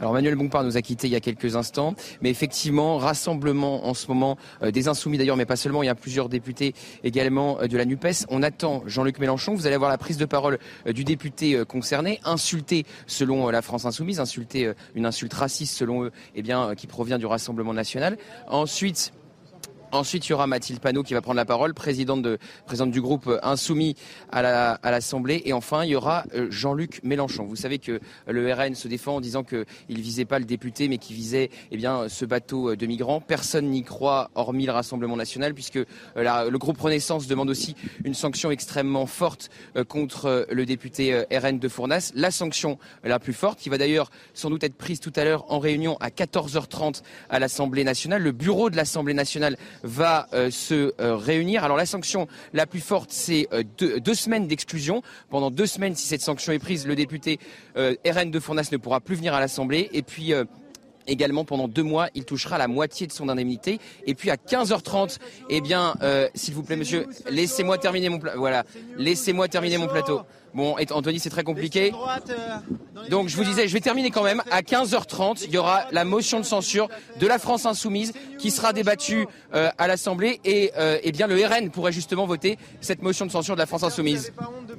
Alors Manuel Bompard nous a quittés il y a quelques instants, mais effectivement, rassemblement en ce moment euh, des insoumis d'ailleurs, mais pas seulement, il y a plusieurs députés également euh, de la NUPES. On attend Jean-Luc Mélenchon, vous allez avoir la prise de parole euh, du député concerné, insulté selon la France insoumise, insulté une insulte raciste selon eux, eh bien, qui provient du Rassemblement national. Ensuite, Ensuite, il y aura Mathilde Panot qui va prendre la parole, présidente, de, présidente du groupe Insoumis à l'Assemblée. La, et enfin, il y aura euh, Jean-Luc Mélenchon. Vous savez que le RN se défend en disant qu'il ne visait pas le député, mais qu'il visait eh bien, ce bateau de migrants. Personne n'y croit, hormis le Rassemblement national, puisque euh, le groupe Renaissance demande aussi une sanction extrêmement forte euh, contre le député RN de Fournas. La sanction la plus forte, qui va d'ailleurs sans doute être prise tout à l'heure en réunion à 14h30 à l'Assemblée nationale. Le bureau de l'Assemblée nationale va euh, se euh, réunir. Alors la sanction la plus forte, c'est euh, deux, semaines d'exclusion. Pendant deux semaines, si cette sanction est prise, le député RN de Fournas ne pourra plus venir à l'Assemblée. Et puis également pendant deux mois, il touchera la moitié de son indemnité. Et puis à 15h30, eh bien, s'il vous plaît, monsieur, laissez-moi terminer mon Voilà, laissez-moi terminer mon plateau. Bon, Anthony, c'est très compliqué. Donc, je vous disais, je vais terminer quand même. À 15h30, il y aura la motion de censure de la France insoumise qui sera débattue euh, à l'Assemblée et euh, eh bien le RN pourrait justement voter cette motion de censure de la France insoumise.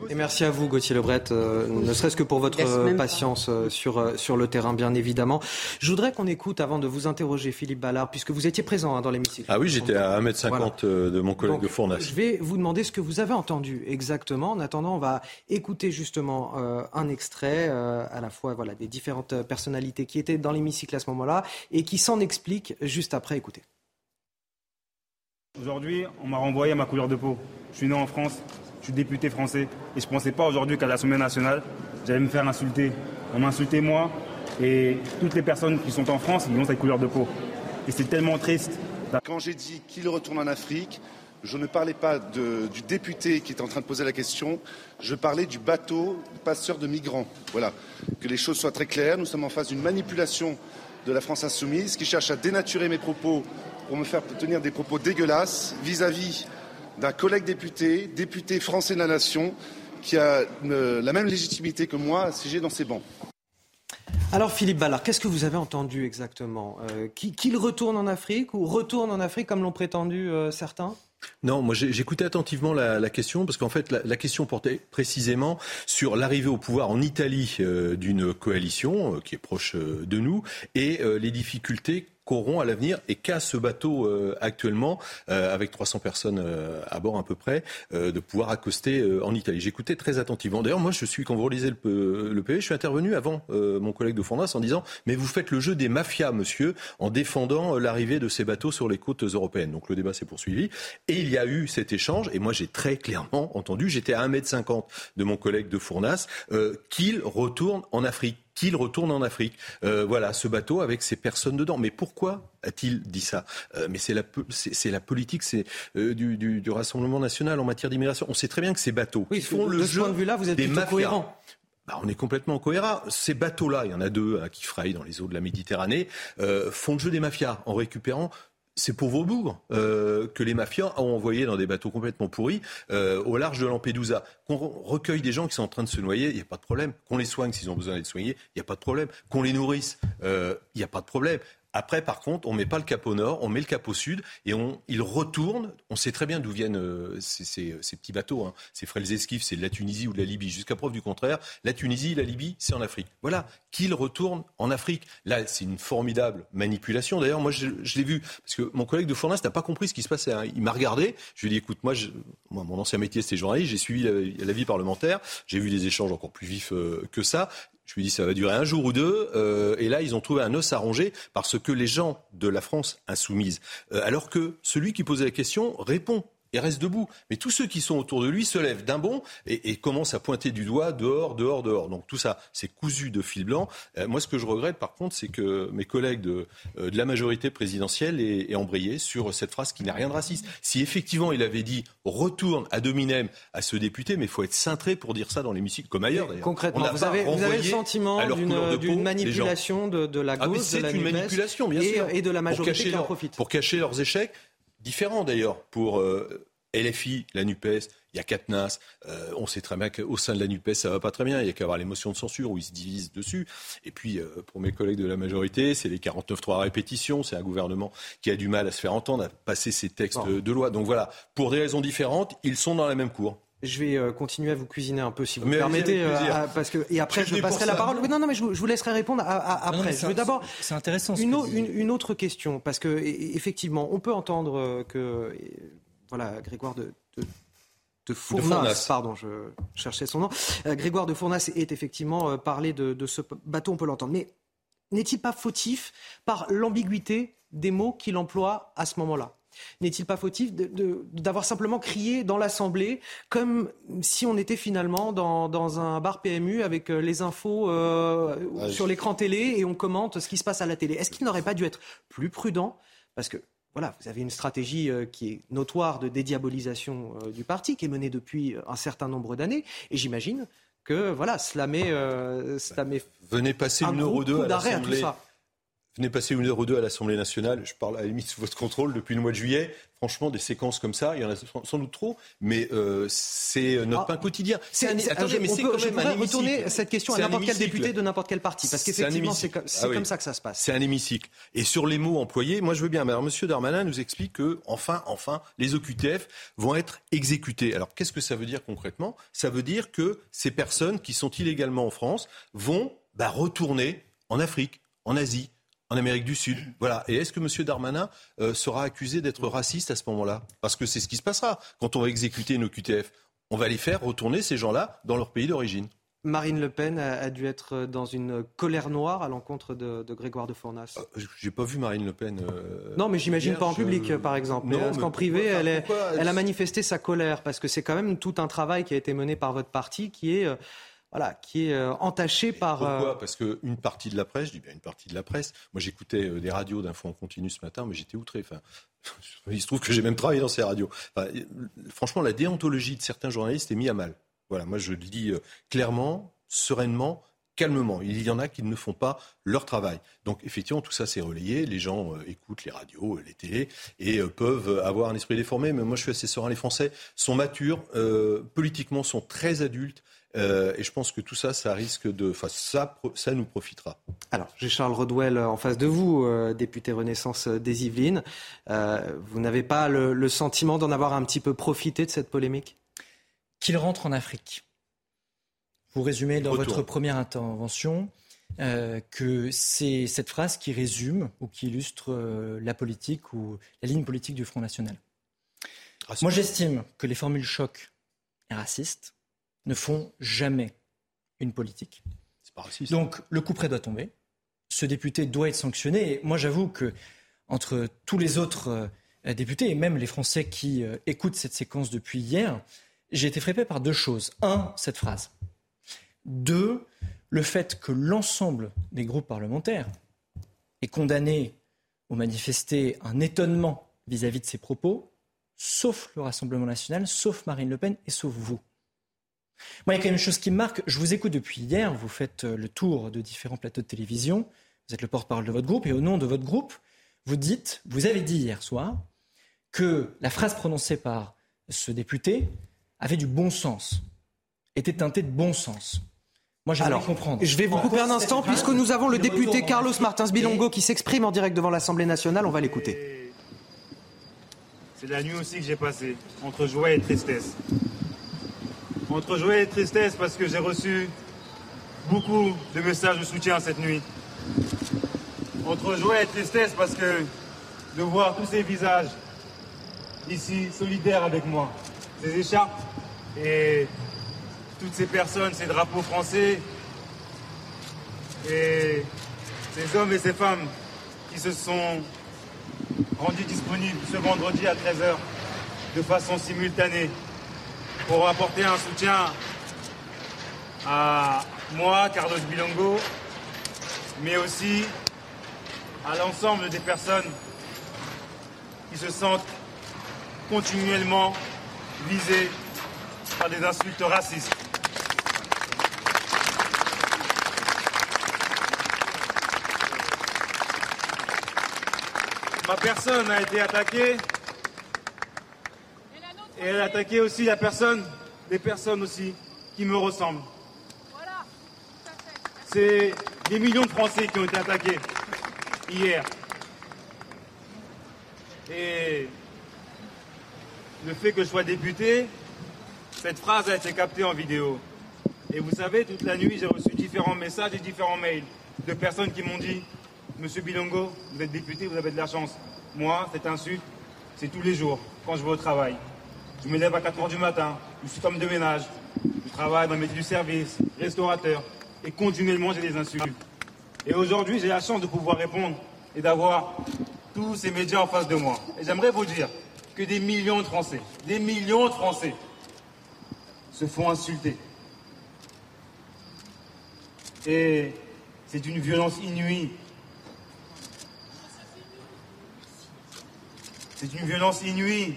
Et merci à vous, Gauthier Lebret, euh, ne serait-ce que pour votre patience sur, sur le terrain, bien évidemment. Je voudrais qu'on écoute, avant de vous interroger, Philippe Ballard, puisque vous étiez présent hein, dans l'hémicycle. Ah oui, j'étais à 1m50 de mon collègue de Fournas. Je vais vous demander ce que vous avez entendu exactement. En attendant, on va écouter justement un extrait à la fois voilà, des différentes personnalités qui étaient dans l'hémicycle à ce moment-là et qui s'en expliquent juste après. Écoutez. Aujourd'hui, on m'a renvoyé à ma couleur de peau. Je suis né en France, je suis député français et je ne pensais pas aujourd'hui qu'à l'Assemblée nationale, j'allais me faire insulter. On m'a insulté moi et toutes les personnes qui sont en France, ils ont cette couleur de peau. Et c'est tellement triste. Quand j'ai dit qu'il retourne en Afrique, je ne parlais pas du député qui est en train de poser la question, je parlais du bateau passeur de migrants. Voilà, que les choses soient très claires. Nous sommes en face d'une manipulation de la France insoumise qui cherche à dénaturer mes propos pour me faire tenir des propos dégueulasses vis-à-vis d'un collègue député, député français de la nation, qui a la même légitimité que moi à dans ces bancs. Alors Philippe Ballard, qu'est-ce que vous avez entendu exactement euh, Qu'il retourne en Afrique ou retourne en Afrique comme l'ont prétendu euh, certains? Non, moi j'écoutais attentivement la, question parce qu'en fait la, question portait précisément sur l'arrivée au pouvoir en Italie euh, d'une coalition qui est proche de nous et les difficultés qu'auront à l'avenir et qu'a ce bateau euh, actuellement, euh, avec 300 personnes euh, à bord à peu près, de pouvoir accoster en Italie. J'écoutais très attentivement. D'ailleurs, moi, je suis, quand vous relisez le, PV, je suis intervenu avant mon collègue de Fondas en disant, mais vous faites le jeu des mafias, monsieur, en défendant l'arrivée de ces bateaux sur les côtes européennes. Donc le débat s'est poursuivi. Et il y a eu cet échange, et moi j'ai très clairement entendu, j'étais à 1m50 de mon collègue de Fournas, qu'il retourne en Afrique qu'il retourne en Afrique. Euh, voilà, ce bateau avec ces personnes dedans. Mais pourquoi a-t-il dit ça? Euh, Mais c'est la, c'est, la politique c'est, euh, du, du, Rassemblement national en matière d'immigration. On sait très bien que ces bateaux oui, font le jeu point de vue-là, vous êtes des. Bah, on est complètement cohérent. Ces bateaux-là, il y en a deux hein, qui frayent dans les eaux de la Méditerranée, font le jeu des mafias en récupérant c'est pour vos bourgs euh, que les mafias ont envoyé dans des bateaux complètement pourris euh, au large de Lampedusa. Qu'on recueille des gens qui sont en train de se noyer, il n'y a pas de problème. Qu'on les soigne s'ils ont besoin d'être soignés, il n'y a pas de problème. Qu'on les nourrisse, euh, il n'y a pas de problème. Après, par contre, on met pas le cap au nord, on met le cap au sud, et on, ils retournent. On sait très bien d'où viennent euh, ces, ces, ces, petits bateaux, hein. ces frêles esquifs, c'est de la Tunisie ou de la Libye. Jusqu'à preuve du contraire, la Tunisie, la Libye, c'est en Afrique. Voilà, qu'ils retournent en Afrique. Là, c'est une formidable manipulation. D'ailleurs, moi, je, je l'ai vu parce que mon collègue de Fournas n'a pas compris ce qui se passait. Hein. Il m'a regardé. Je lui ai dit, écoute, moi, je, moi mon ancien métier, c'était journaliste. J'ai suivi la vie parlementaire. J'ai vu des échanges encore plus vifs que ça. Je me dis ça va durer un jour ou deux. Euh, et là, ils ont trouvé un os à ronger parce que les gens de la France insoumise, euh, alors que celui qui posait la question répond il reste debout. Mais tous ceux qui sont autour de lui se lèvent d'un bond et, et, commencent à pointer du doigt dehors, dehors, dehors. Donc tout ça, c'est cousu de fil blanc. Euh, moi, ce que je regrette, par contre, c'est que mes collègues de, euh, de la majorité présidentielle aient, aient, embrayé sur cette phrase qui n'a rien de raciste. Si effectivement il avait dit retourne à dominem à ce député, mais il faut être cintré pour dire ça dans l'hémicycle, comme ailleurs d'ailleurs. Concrètement, vous avez, vous avez, le sentiment d'une manipulation de, de, la ah, gauche, ah, de la une manipulation, bien et, sûr. et de la majorité qui en profite. Pour cacher leurs échecs différents d'ailleurs. Pour euh, LFI, la NUPES, il y a Katnas. Euh, on sait très bien qu'au sein de la NUPES, ça va pas très bien. Il y a qu'à avoir les motions de censure où ils se divisent dessus. Et puis, euh, pour mes collègues de la majorité, c'est les 49-3 à répétition. C'est un gouvernement qui a du mal à se faire entendre, à passer ses textes de loi. Donc voilà, pour des raisons différentes, ils sont dans la même cour. Je vais euh, continuer à vous cuisiner un peu, si vous Mais me permettez, euh, à- parce que et après Je passerai la parole. Oui, Non, non, mais je vous, je vous laisserai répondre à- à- Non, après. je veux d'abord c'est intéressant ce une, autre question, parce que effectivement, on peut entendre euh, que voilà, Grégoire de, de, de Fournas, Fournas. pardon, je cherchais son nom. Euh, Grégoire de Fournas est effectivement euh, parlé de, de ce bateau, on peut l'entendre. Mais n'est-il pas fautif par l'ambiguïté des mots qu'il emploie à ce moment-là? N'est-il pas fautif d'avoir simplement crié dans l'Assemblée comme si on était finalement dans, dans un bar PMU avec euh, les infos euh, Ah, sur l'écran télé et on commente ce qui se passe à la télé? Est-ce qu'il n'aurait pas dû être plus prudent? Parce que voilà, vous avez une stratégie euh, qui est notoire de dédiabolisation du parti, qui est menée depuis un certain nombre d'années, et j'imagine que voilà, cela met, euh, cela met Venez passer un une ou deux à l'Assemblée. Venez passer une heure ou deux à l'Assemblée nationale. Je parle à la limite sous votre contrôle depuis le mois de juillet. Franchement, des séquences comme ça, il y en a sans doute trop, mais euh, c'est notre Ah, pain quotidien. C'est- un- c'est- attendez, mais on c'est quand même un retourner cette question à n'importe quel député de n'importe quel parti, parce qu'effectivement, c'est comme, Ah oui. comme ça que ça se passe. C'est un hémicycle. Et sur les mots employés, moi je veux bien. Mais alors, Monsieur Darmanin nous explique que, enfin, enfin, les OQTF vont être exécutés. Alors, qu'est-ce que ça veut dire concrètement? Ça veut dire que ces personnes qui sont illégalement en France vont bah, retourner en Afrique, en Asie, en Amérique du Sud. Voilà. Et est-ce que Monsieur Darmanin euh, sera accusé d'être raciste à ce moment-là? Parce que c'est ce qui se passera quand on va exécuter une OQTF. On va les faire retourner ces gens-là dans leur pays d'origine. Marine Le Pen a, a dû être dans une colère noire à l'encontre de, de Grégoire de Fournas. J'ai pas vu Marine Le Pen. euh, Non, mais j'imagine pas en je- public, par exemple. Non, parce qu'en privé, pourquoi- elle, est- pourquoi elle a manifesté sa colère, parce que c'est quand même tout un travail qui a été mené par votre parti, qui est, euh, voilà, qui est euh, entaché par. euh, Pourquoi Parce qu'une partie de la presse, je dis bien une partie de la presse, moi j'écoutais euh, des radios d'infos en continu ce matin, mais j'étais outré. Enfin, il se trouve que j'ai même travaillé dans ces radios. Enfin, euh, franchement, la déontologie de certains journalistes est mise à mal. Voilà, moi je le dis euh, clairement, sereinement, calmement. Il y en a qui ne font pas leur travail. Donc effectivement, tout ça c'est relayé. Les gens euh, écoutent les radios, euh, les télés et euh, peuvent avoir un esprit déformé. Mais moi je suis assez serein. Les Français sont matures, euh, politiquement sont très adultes. Euh, et je pense que tout ça, ça risque de. Enfin, ça, ça nous profitera. Alors, j'ai Charles Redwell en face de vous, euh, député Renaissance des Yvelines. Euh, vous n'avez pas le, le sentiment d'en avoir un petit peu profité de cette polémique? Qu'il rentre en Afrique. Vous résumez dans Retour. votre première intervention euh, que c'est cette phrase qui résume ou qui illustre euh, la politique ou la ligne politique du Front National. Moi, j'estime que les formules choc et racistes ne font jamais une politique. C'est pas raciste. Donc, le coup près doit tomber. Ce député doit être sanctionné. Et moi, j'avoue que entre tous les autres euh, députés et même les Français qui euh, écoutent cette séquence depuis hier, j'ai été frappé par deux choses. Un, cette phrase. Deux, le fait que l'ensemble des groupes parlementaires ait condamné ou manifesté un étonnement vis-à-vis de ces propos, sauf le Rassemblement national, sauf Marine Le Pen et sauf vous. Moi, il y a quand même une chose qui me marque. Je vous écoute depuis hier. Vous faites euh, le tour de différents plateaux de télévision. Vous êtes le porte-parole de votre groupe. Et au nom de votre groupe, vous dites, vous avez dit hier soir, que la phrase prononcée par ce député avait du bon sens, était teintée de bon sens. Moi, j'aimerais Alors, comprendre. je vais vous En couper un instant, puisque nous avons le député Carlos Martins Bilongo qui s'exprime en direct devant l'Assemblée nationale. On va l'écouter. C'est la nuit aussi que j'ai passée, entre joie et tristesse. Entre joie et tristesse parce que j'ai reçu beaucoup de messages de soutien cette nuit. Entre joie et tristesse parce que de voir tous ces visages ici solidaires avec moi, ces écharpes et toutes ces personnes, ces drapeaux français et ces hommes et ces femmes qui se sont rendus disponibles ce vendredi à 13h de façon simultanée pour apporter un soutien à moi, Carlos Bilongo, mais aussi à l'ensemble des personnes qui se sentent continuellement visées par des insultes racistes. Ma personne a été attaquée et elle a attaqué aussi la personne, des personnes aussi qui me ressemblent. C'est des millions de Français qui ont été attaqués hier. Et le fait que je sois député, cette phrase a été captée en vidéo. Et vous savez, toute la nuit, j'ai reçu différents messages et différents mails de personnes qui m'ont dit Monsieur Bilongo, vous êtes député, vous avez de la chance. Moi, cette insulte, c'est tous les jours, quand je vais au travail. Je me lève à 4 heures du matin, je suis comme de ménage, je travaille dans le métier du service, restaurateur, et continuellement j'ai des insultes. Et aujourd'hui, j'ai la chance de pouvoir répondre et d'avoir tous ces médias en face de moi. Et j'aimerais vous dire que des millions de Français, des millions de Français se font insulter. Et c'est une violence inouïe. C'est une violence inouïe.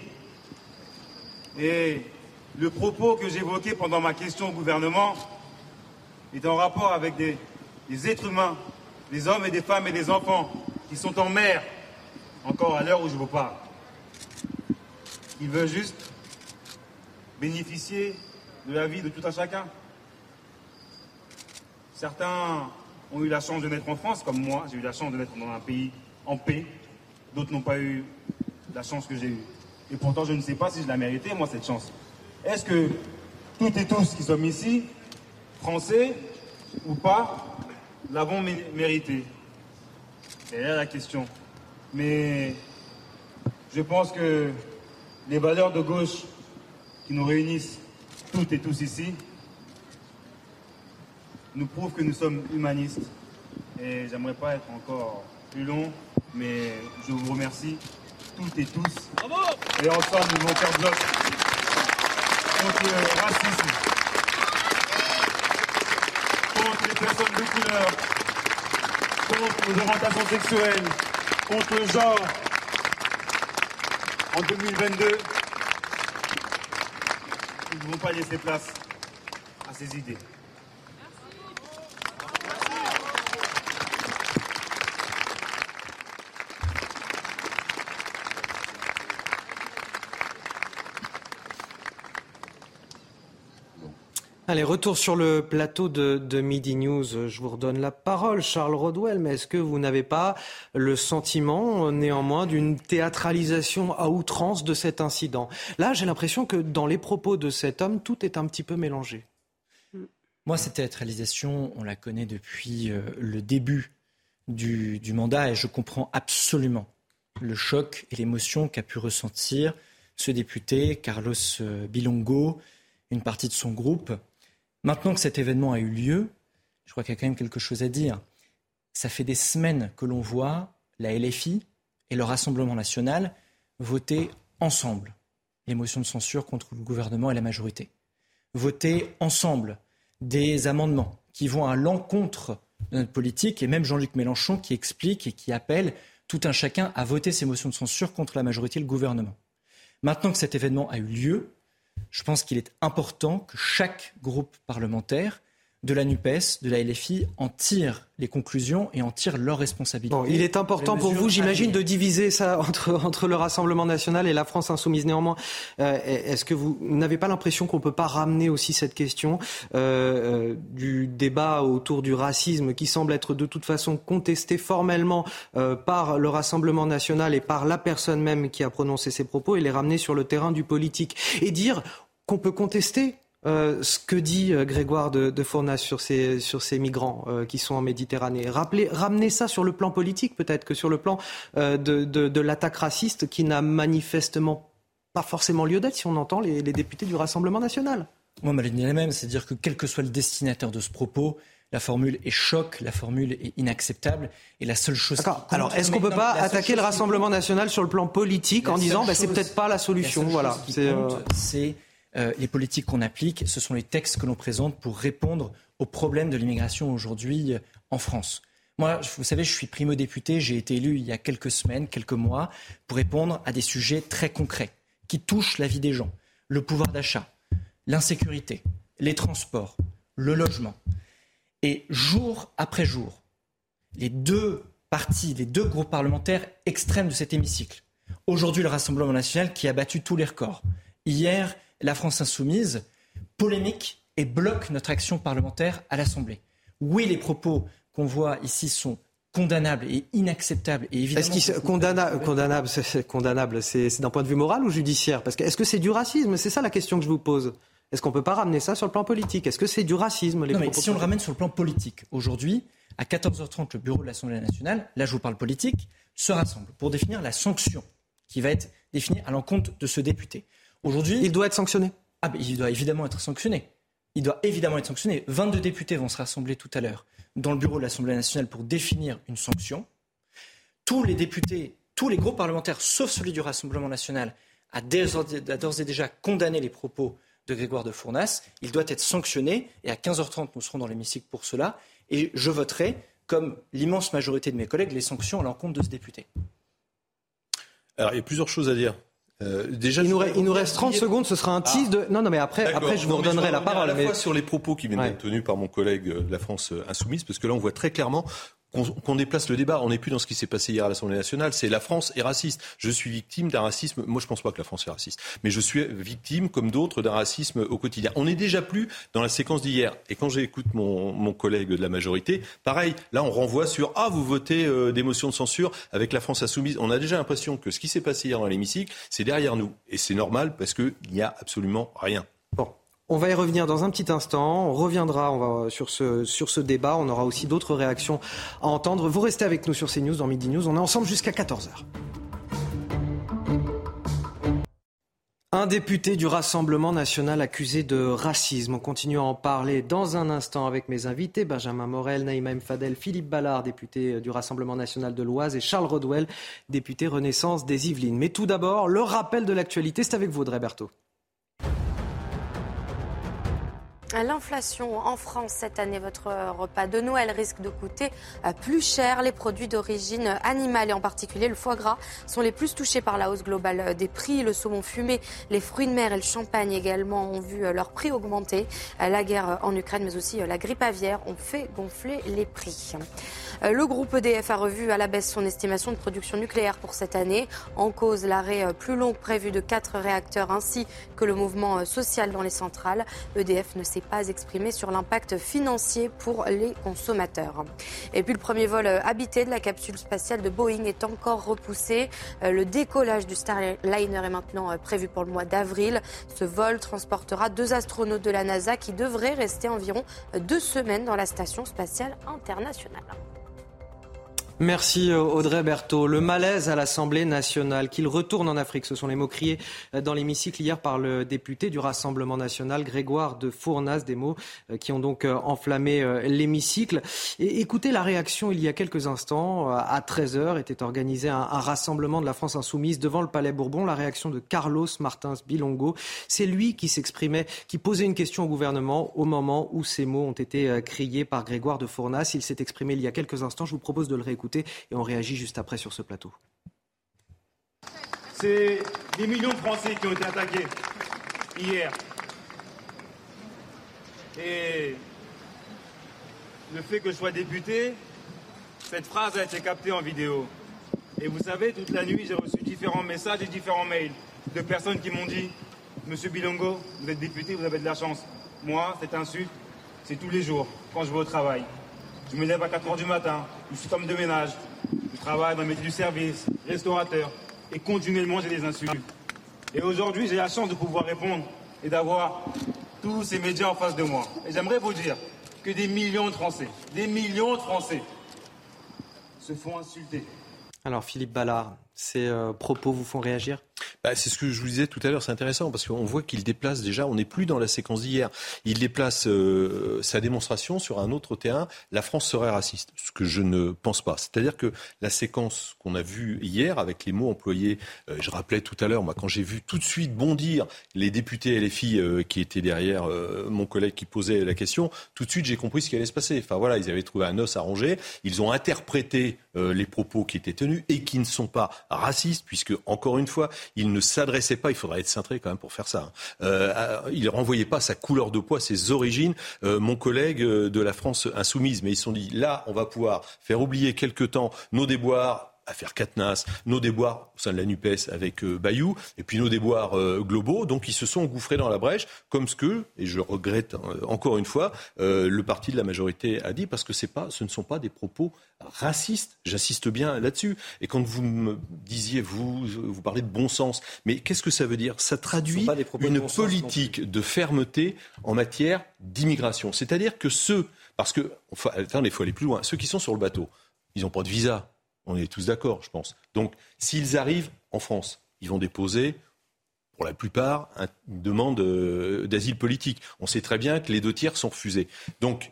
Et le propos que j'évoquais pendant ma question au gouvernement est en rapport avec des, êtres humains, des hommes et des femmes et des enfants qui sont en mer, encore à l'heure où je vous parle. Ils veulent juste bénéficier de la vie de tout un chacun. Certains ont eu la chance de naître en France, comme moi, j'ai eu la chance de naître dans un pays en paix. D'autres n'ont pas eu la chance que j'ai eue. Et pourtant, je ne sais pas si je la méritais, moi, cette chance. Est-ce que toutes et tous qui sommes ici, français ou pas, l'avons mérité? C'est là la question. Mais je pense que les valeurs de gauche qui nous réunissent toutes et tous ici nous prouvent que nous sommes humanistes. Et j'aimerais pas être encore plus long, mais je vous remercie toutes et tous. Et ensemble, nous allons faire bloc contre le racisme, contre les personnes de couleur, contre les orientations sexuelles, contre le genre. En 2022, nous ne devons pas laisser place à ces idées. Allez, retour sur le plateau de, Midi News. Je vous redonne la parole, Charles Rodwell, mais est-ce que vous n'avez pas le sentiment, néanmoins, d'une théâtralisation à outrance de cet incident? Là, j'ai l'impression que dans les propos de cet homme, tout est un petit peu mélangé. Moi, cette théâtralisation, on la connaît depuis euh, le début du, mandat et je comprends absolument le choc et l'émotion qu'a pu ressentir ce député, Carlos euh, Bilongo, une partie de son groupe Maintenant que cet événement a eu lieu, je crois qu'il y a quand même quelque chose à dire. Ça fait des semaines que l'on voit la LFI et le Rassemblement national voter ensemble les motions de censure contre le gouvernement et la majorité. Voter ensemble des amendements qui vont à l'encontre de notre politique et même Jean-Luc Mélenchon qui explique et qui appelle tout un chacun à voter ces motions de censure contre la majorité et le gouvernement. Maintenant que cet événement a eu lieu, je pense qu'il est important que chaque groupe parlementaire de la NUPES, de la LFI, en tire les conclusions et en tire leurs responsabilités. il est important pour vous, j'imagine, de diviser ça entre, entre le Rassemblement national et la France insoumise. Néanmoins, euh, est-ce que vous n'avez pas l'impression qu'on ne peut pas ramener aussi cette question euh, euh, du débat autour du racisme qui semble être de toute façon contesté formellement par le Rassemblement national et par la personne même qui a prononcé ces propos et les ramener sur le terrain du politique? Et dire qu'on peut contester euh, ce que dit euh, Grégoire de, Fournas sur ces, sur ces migrants euh, qui sont en Méditerranée? Rappelez, ramenez ça sur le plan politique peut-être que sur le plan de, de, l'attaque raciste qui n'a manifestement pas forcément lieu d'être si on entend les, députés du Rassemblement national. Moi, ma ligne est la même, c'est-à-dire que quel que soit le destinataire de ce propos, la formule est choc, la formule est inacceptable. Et la seule chose. Alors, est-ce qu'on ne peut pas attaquer le Rassemblement national sur le plan politique en disant, bah, c'est peut-être pas la solution, voilà. C'est euh, les politiques qu'on applique, ce sont les textes que l'on présente pour répondre aux problèmes de l'immigration aujourd'hui euh, en France. Moi, vous savez, je suis primo-député, j'ai été élu il y a quelques semaines, quelques mois, pour répondre à des sujets très concrets qui touchent la vie des gens. Le pouvoir d'achat, l'insécurité, les transports, le logement. Et jour après jour, les deux partis, les deux groupes parlementaires extrêmes de cet hémicycle, aujourd'hui le Rassemblement national qui a battu tous les records, hier la France insoumise, polémique et bloque notre action parlementaire à l'Assemblée. Oui, les propos qu'on voit ici sont condamnables et inacceptables. Et évidemment, est-ce condamnable, c'est condamnable, c'est d'un point de vue moral ou judiciaire? Parce que est-ce que c'est du racisme? C'est ça la question que je vous pose. Est-ce qu'on ne peut pas ramener ça sur le plan politique? Est-ce que c'est du racisme les Non, mais si on le ramène sur le plan politique, aujourd'hui, à 14h30, le bureau de l'Assemblée nationale, là je vous parle politique, se rassemble pour définir la sanction qui va être définie à l'encontre de ce député. Aujourd'hui, il doit être sanctionné. Ah, ben, il doit évidemment être sanctionné. Il doit évidemment être sanctionné. 22 députés vont se rassembler tout à l'heure dans le bureau de l'Assemblée nationale pour définir une sanction. Tous les députés, tous les groupes parlementaires, sauf celui du Rassemblement national, a d'ores et déjà condamné les propos de Grégoire de Fournas. Il doit être sanctionné et à 15h30, nous serons dans l'hémicycle pour cela. Et je voterai, comme l'immense majorité de mes collègues, les sanctions à l'encontre de ce député. Alors, il y a plusieurs choses à dire. Euh, déjà, il nous, il nous, reste 30 secondes, ce sera un tease de. Non, non, mais après, après je vous redonnerai la parole. À la fois sur les propos qui viennent d'être tenus par mon collègue de la France Insoumise, parce que là, on voit très clairement qu'on déplace le débat. On n'est plus dans ce qui s'est passé hier à l'Assemblée nationale. C'est la France est raciste. Je suis victime d'un racisme. Moi, je pense pas que la France est raciste, mais je suis victime, comme d'autres, d'un racisme au quotidien. On n'est déjà plus dans la séquence d'hier. Et quand j'écoute mon, mon, collègue de la majorité, pareil. Là, on renvoie sur ah vous votez euh, des motions de censure avec la France insoumise. On a déjà l'impression que ce qui s'est passé hier dans l'hémicycle, c'est derrière nous. Et c'est normal parce qu'il n'y a absolument rien. On va y revenir dans un petit instant. On reviendra sur, ce, débat. On aura aussi d'autres réactions à entendre. Vous restez avec nous sur CNews, dans Midi News. On est ensemble jusqu'à 14h. Un député du Rassemblement national accusé de racisme. On continue à en parler dans un instant avec mes invités, Benjamin Morel, Naïma Fadel, Philippe Ballard, député du Rassemblement national de l'Oise, et Charles Rodwell, député Renaissance des Yvelines. Mais tout d'abord, le rappel de l'actualité, c'est avec vous, Audrey Berthaud. L'inflation en France cette année, votre repas de Noël risque de coûter euh, plus cher. Les produits d'origine animale et en particulier le foie gras sont les plus touchés par la hausse globale des prix. Le saumon fumé, les fruits de mer et le champagne également ont vu euh, leur prix augmenter. Euh, la guerre en Ukraine mais aussi la grippe aviaire ont fait gonfler les prix. Le groupe EDF a revu à la baisse son estimation de production nucléaire pour cette année. En cause, l'arrêt plus long prévu de quatre réacteurs ainsi que le mouvement social dans les centrales. EDF ne s'est pas exprimé sur l'impact financier pour les consommateurs. Et puis le premier vol habité de la capsule spatiale de Boeing est encore repoussé. Le décollage du Starliner est maintenant prévu pour le mois d'avril. Ce vol transportera deux astronautes de la NASA qui devraient rester environ deux semaines dans la station spatiale internationale. Merci euh, Audrey Berthaud. Le malaise à l'Assemblée nationale, qu'il retourne en Afrique, ce sont les mots criés euh, dans l'hémicycle hier par le député du Rassemblement national, Grégoire de Fournas, des mots euh, qui ont donc enflammé l'hémicycle. Écoutez la réaction il y a quelques instants, à 13h, était organisé un, rassemblement de la France insoumise devant le Palais Bourbon. La réaction de Carlos Martins Bilongo, c'est lui qui s'exprimait, qui posait une question au gouvernement au moment où ces mots ont été criés par Grégoire de Fournas. Il s'est exprimé il y a quelques instants, je vous propose de le réécouter et on réagit juste après sur ce plateau. C'est des millions de Français qui ont été attaqués hier. Et le fait que je sois député, cette phrase a été captée en vidéo. Et vous savez, toute la nuit, j'ai reçu différents messages et différents mails de personnes qui m'ont dit Monsieur Bilongo, vous êtes député, vous avez de la chance. Moi, cette insulte, c'est tous les jours quand je vais au travail. Je me lève à 4 h du matin, je suis femme de ménage, je travaille dans le métier du service, restaurateur, et continuellement j'ai des insultes. Et aujourd'hui, j'ai la chance de pouvoir répondre et d'avoir tous ces médias en face de moi. Et j'aimerais vous dire que des millions de Français, des millions de Français se font insulter. Alors Philippe Ballard, ces euh, propos vous font réagir? Bah, C'est ce que je vous disais tout à l'heure, c'est intéressant parce qu'on voit qu'il déplace déjà, on n'est plus dans la séquence d'hier, il déplace euh, sa démonstration sur un autre terrain, la France serait raciste, ce que je ne pense pas. C'est-à-dire que la séquence qu'on a vue hier avec les mots employés, euh, je rappelais tout à l'heure, moi quand j'ai vu tout de suite bondir les députés et les filles qui étaient derrière mon collègue qui posait la question, tout de suite j'ai compris ce qui allait se passer. Enfin voilà, ils avaient trouvé un os à ronger, ils ont interprété les propos qui étaient tenus et qui ne sont pas racistes, puisque encore une fois, ils ne s'adressait pas, il faudrait être cintré quand même pour faire ça, hein. euh, il ne renvoyait pas sa couleur de poids, ses origines, euh, mon collègue euh, de la France insoumise. Mais ils se sont dit, là, on va pouvoir faire oublier quelque temps nos déboires affaire Katnas, nos déboires au sein de la NUPES avec Bayou, et puis nos déboires globaux. Donc ils se sont engouffrés dans la brèche, comme ce que, et je regrette encore une fois, le parti de la majorité a dit, parce que pas, ce ne sont pas des propos raciste. J'insiste bien là-dessus. Et quand vous me disiez, vous, vous parlez de bon sens, mais qu'est-ce que ça veut dire? Ça traduit une politique de fermeté en matière d'immigration. C'est-à-dire que ceux, parce que, attendez, il faut aller plus loin, ceux qui sont sur le bateau, ils n'ont pas de visa. On est tous d'accord, je pense. Donc, s'ils arrivent en France, ils vont déposer pour la plupart, une demande euh, d'asile politique. On sait très bien que les deux tiers sont refusés. Donc,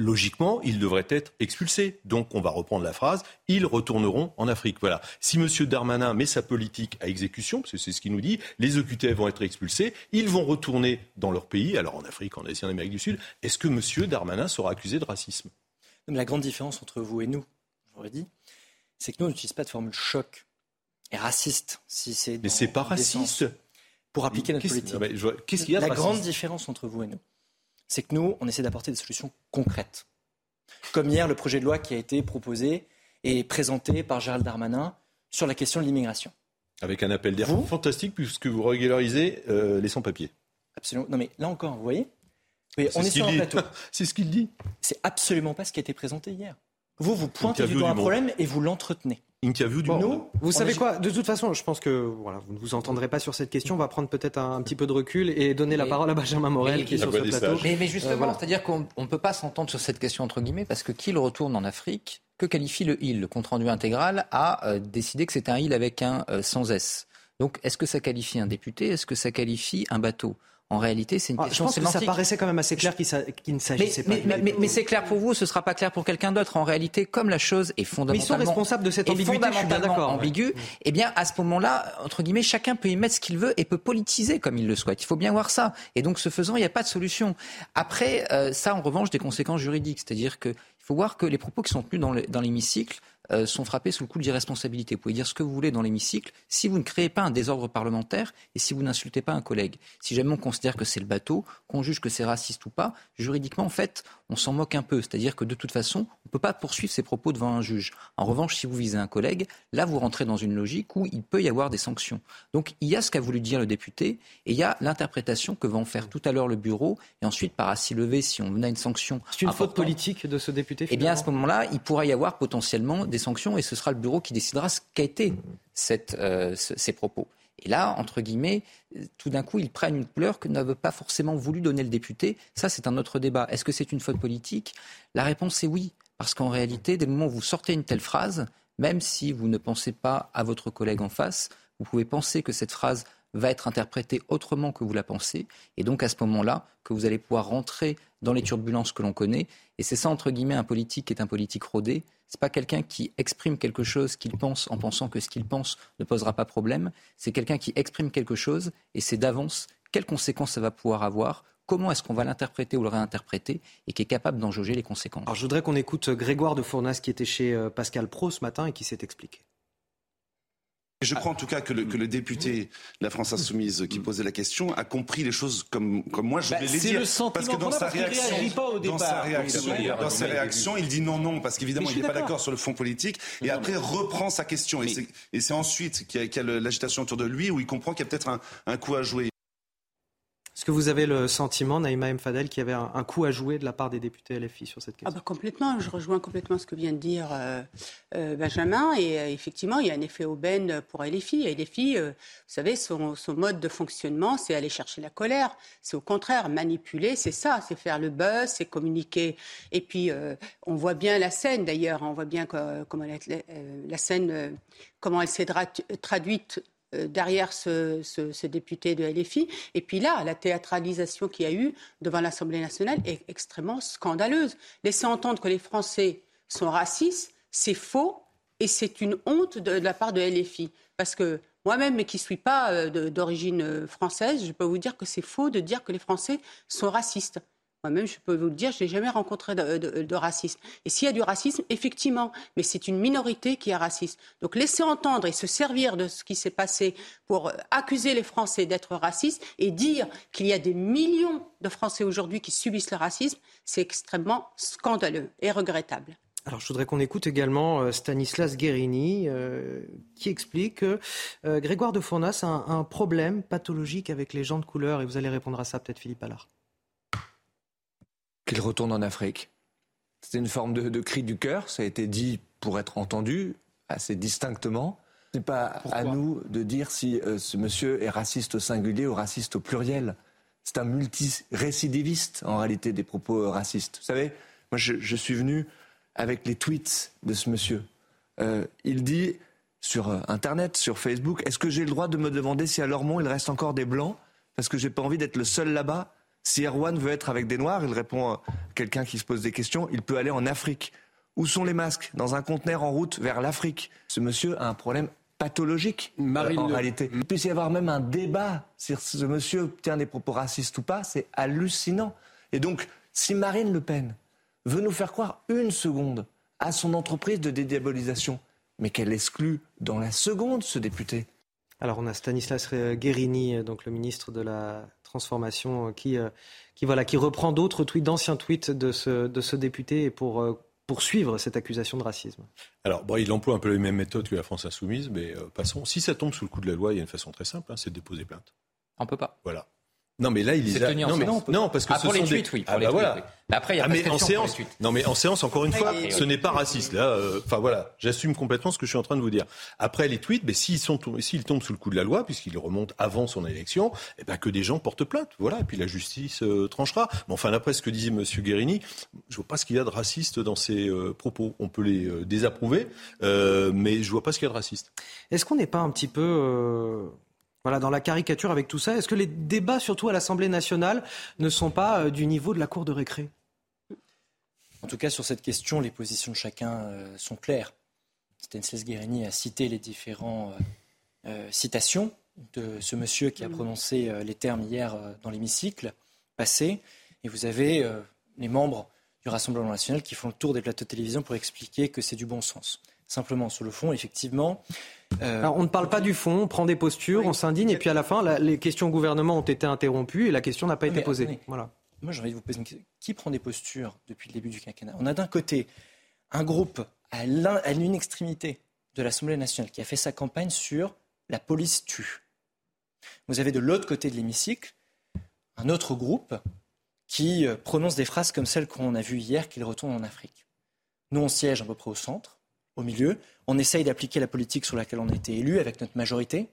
logiquement, ils devraient être expulsés. Donc, on va reprendre la phrase, ils retourneront en Afrique. Voilà. Si M. Darmanin met sa politique à exécution, parce que c'est ce qu'il nous dit, les OQTF vont être expulsés, ils vont retourner dans leur pays, alors en Afrique, en Asie, en Amérique du Sud. Est-ce que M. Darmanin sera accusé de racisme? La grande différence entre vous et nous, j'aurais dit, c'est que nous, on n'utilise pas de formule choc et raciste. Si c'est Mais c'est pas raciste. Pour appliquer notre politique. Qu'est-ce qu'il y a La grande différence entre vous et nous, c'est que nous, on essaie d'apporter des solutions concrètes. Comme hier, le projet de loi qui a été proposé et présenté par Gérald Darmanin sur la question de l'immigration. Avec un appel d'air fantastique puisque vous régularisez euh, les sans-papiers. Absolument. Non mais là encore, vous voyez, on est sur un plateau. C'est ce qu'il dit. C'est absolument pas ce qui a été présenté hier. Vous, vous pointez du doigt un problème et vous l'entretenez. Interview du Vous savez quoi De toute façon, je pense que voilà, vous ne vous entendrez pas sur cette question. On va prendre peut-être un, petit peu de recul et donner la parole à Benjamin Morel qui est sur ce plateau. Mais, justement, c'est-à-dire qu'on ne peut pas s'entendre sur cette question entre guillemets parce que qui le retourne en Afrique Que qualifie le il Le compte rendu intégral a euh, décidé que c'est un il avec un euh, sans s. Donc, est-ce que ça qualifie un député? Est-ce que ça qualifie un bateau? En réalité, c'est une ah, question je pense Que ça paraissait quand même assez clair qu'il ne s'agissait pas. Mais, mais, c'est clair pour vous, ce ne sera pas clair pour quelqu'un d'autre. En réalité, comme la chose est fondamentalement, mais ils sont responsables de cette ambiguïté. Fondamentalement ambiguë. Eh bien, à ce moment-là, entre guillemets, chacun peut y mettre ce qu'il veut et peut politiser comme il le souhaite. Il faut bien voir ça. Et donc, ce faisant, il n'y a pas de solution. Après, euh, ça, en revanche, des conséquences juridiques, c'est-à-dire qu'il faut voir que les propos qui sont tenus dans l'hémicycle euh, sont frappés sous le coup d'irresponsabilité. Vous pouvez dire ce que vous voulez dans l'hémicycle si vous ne créez pas un désordre parlementaire et si vous n'insultez pas un collègue. Si jamais on considère que c'est le bateau, qu'on juge que c'est raciste ou pas, juridiquement, en fait, on s'en moque un peu. C'est-à-dire que de toute façon, on ne peut pas poursuivre ses propos devant un juge. En revanche, si vous visez un collègue, là, vous rentrez dans une logique où il peut y avoir des sanctions. Donc, il y a ce qu'a voulu dire le député et il y a l'interprétation que va en faire tout à l'heure le bureau et ensuite, par assis levé, si on à une sanction. C'est une faute politique de ce député Eh bien, à ce moment-là, il pourra y avoir potentiellement des sanctions et ce sera le bureau qui décidera ce qu'a été euh, ces propos. Et là, entre guillemets, tout d'un coup, ils prennent une couleur que n'avait pas forcément voulu donner le député. Ça, c'est un autre débat. Est-ce que c'est une faute politique? La réponse est oui. Parce qu'en réalité, dès le moment où vous sortez une telle phrase, même si vous ne pensez pas à votre collègue en face, vous pouvez penser que cette phrase va être interprétée autrement que vous la pensez. Et donc, à ce moment-là, que vous allez pouvoir rentrer dans les turbulences que l'on connaît. Et c'est ça, entre guillemets, un politique qui est un politique rodé. C'est pas quelqu'un qui exprime quelque chose qu'il pense en pensant que ce qu'il pense ne posera pas problème. C'est quelqu'un qui exprime quelque chose et c'est d'avance quelles conséquences ça va pouvoir avoir, comment est-ce qu'on va l'interpréter ou le réinterpréter et qui est capable d'en jauger les conséquences. Alors je voudrais qu'on écoute Grégoire de Fournas qui était chez euh, Pascal Pro ce matin et qui s'est expliqué. Je crois en tout cas que le, que le, député de la France Insoumise qui posait la question a compris les choses comme, comme moi je bah, vais les dire. Le parce que dans sa réaction, pas au départ, dans sa réaction, dans sa réaction il dit non, non, parce qu'évidemment il n'est pas d'accord sur le fond politique, et après reprend sa question. Et c'est ensuite qu'il y a, a l'agitation autour de lui où il comprend qu'il y a peut-être un, un coup à jouer. Est-ce que vous avez le sentiment, Naïma M. Fadel, qu'il y avait un, coup à jouer de la part des députés LFI sur cette question? Ah bah Complètement. Je rejoins complètement ce que vient de dire euh, euh, Benjamin. Et euh, effectivement, il y a un effet aubaine pour LFI. Et LFI, vous savez, son, mode de fonctionnement, c'est aller chercher la colère. C'est au contraire manipuler, c'est ça, c'est faire le buzz, c'est communiquer. Et puis, on voit bien la scène d'ailleurs. On voit bien comment la, scène, comment elle s'est traduite derrière ce, député de LFI. Et puis là, la théâtralisation qu'il y a eu devant l'Assemblée nationale est extrêmement scandaleuse. Laisser entendre que les Français sont racistes, c'est faux et c'est une honte de, la part de LFI. Parce que moi-même, qui ne suis pas euh, d'origine française, je peux vous dire que c'est faux de dire que les Français sont racistes. Moi-même, je peux vous le dire, je n'ai jamais rencontré de, racisme. Et s'il y a du racisme, effectivement, mais c'est une minorité qui est raciste. Donc laisser entendre et se servir de ce qui s'est passé pour accuser les Français d'être racistes et dire qu'il y a des millions de Français aujourd'hui qui subissent le racisme, c'est extrêmement scandaleux et regrettable. Alors, je voudrais qu'on écoute également euh, Stanislas Guérini, euh, qui explique que euh, Grégoire de Fournas a un, problème pathologique avec les gens de couleur. Et vous allez répondre à ça, peut-être, Philippe Allard qu'il retourne en Afrique. C'était une forme de, cri du cœur, ça a été dit pour être entendu assez distinctement. Ce n'est pas à nous de dire si euh, ce monsieur est raciste au singulier ou raciste au pluriel. C'est un multirécidiviste, en réalité, des propos euh, racistes. Vous savez, moi, je, suis venu avec les tweets de ce monsieur. Euh, il dit sur Internet, sur Facebook, est-ce que j'ai le droit de me demander si à Lormont, il reste encore des blancs? Parce que j'ai pas envie d'être le seul là-bas si Erwan veut être avec des Noirs, il répond à quelqu'un qui se pose des questions, il peut aller en Afrique. Où sont les masques Dans un conteneur en route vers l'Afrique. Ce monsieur a un problème pathologique en réalité. Il peut y avoir même un débat sur ce monsieur tient des propos racistes ou pas, c'est hallucinant. Et donc, si Marine Le Pen veut nous faire croire une seconde à son entreprise de dédiabolisation, mais qu'elle exclut dans la seconde ce député. Alors on a Stanislas Guérini, donc le ministre de la transformation euh, qui, euh, qui, voilà, qui reprend d'autres tweets, d'anciens tweets de ce, de ce député pour euh, poursuivre cette accusation de racisme. Alors, bon, il emploie un peu les mêmes méthodes que la France insoumise, mais passons. Si ça tombe sous le coup de la loi, il y a une façon très simple, hein, c'est de déposer plainte. On peut pas. Voilà. Non, mais là, il les a. Non, mais non, parce que ah, ce pour les tweets, oui. Pour ah, les bah voilà. après, il y a ah, mais en séance. Non, mais en séance, encore une fois, ce n'est pas raciste. Là, euh, enfin voilà, j'assume complètement ce que je suis en train de vous dire. Après les tweets, mais s'ils sont, s'ils tombent sous le coup de la loi, puisqu'ils remontent avant son élection, eh ben que des gens portent plainte. Voilà, et puis la justice euh, tranchera. Mais enfin, d'après ce que disait Monsieur Guérini, je vois pas ce qu'il y a de raciste dans ces euh, propos. On peut les désapprouver, mais je vois pas ce qu'il y a de raciste. Est-ce qu'on n'est pas un petit peu voilà, dans la caricature avec tout ça, est-ce que les débats, surtout à l'Assemblée nationale, ne sont pas euh, du niveau de la cour de récré? En tout cas, sur cette question, les positions de chacun euh, sont claires. Stanislas Guérini a cité les différentes euh, citations de ce monsieur qui a prononcé les termes hier dans l'hémicycle passé. Et vous avez les membres du Rassemblement national qui font le tour des plateaux de télévision pour expliquer que c'est du bon sens. Simplement, sur le fond, effectivement, euh, on ne parle pas du fond, on prend des postures, on s'indigne, et puis à la fin, les questions au gouvernement ont été interrompues et la question n'a pas été posée. Voilà. Moi, j'ai envie de vous poser une question. Qui prend des postures depuis le début du quinquennat? On a d'un côté un groupe à l'une extrémité de l'Assemblée nationale qui a fait sa campagne sur la police tue. Vous avez de l'autre côté de l'hémicycle un autre groupe qui euh, prononce des phrases comme celles qu'on a vues hier qu'il retourne en Afrique. Nous, on siège à peu près au centre au milieu. On essaye d'appliquer la politique sur laquelle on a été élu avec notre majorité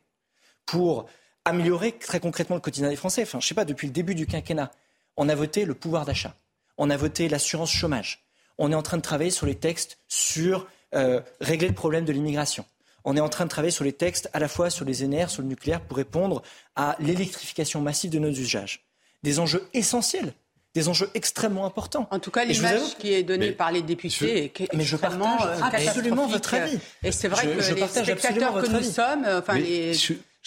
pour améliorer très concrètement le quotidien des Français. Enfin, je sais pas, depuis le début du quinquennat, on a voté le pouvoir d'achat, on a voté l'assurance chômage, on est en train de travailler sur les textes sur euh, régler le problème de l'immigration. On est en train de travailler sur les textes à la fois sur les énergies, sur le nucléaire, pour répondre à l'électrification massive de nos usages. Des enjeux essentiels des enjeux extrêmement importants. En tout cas, l'image qui est donnée par les députés est mais je partage euh, absolument votre avis. Et c'est vrai que les spectateurs que nous sommes, enfin les,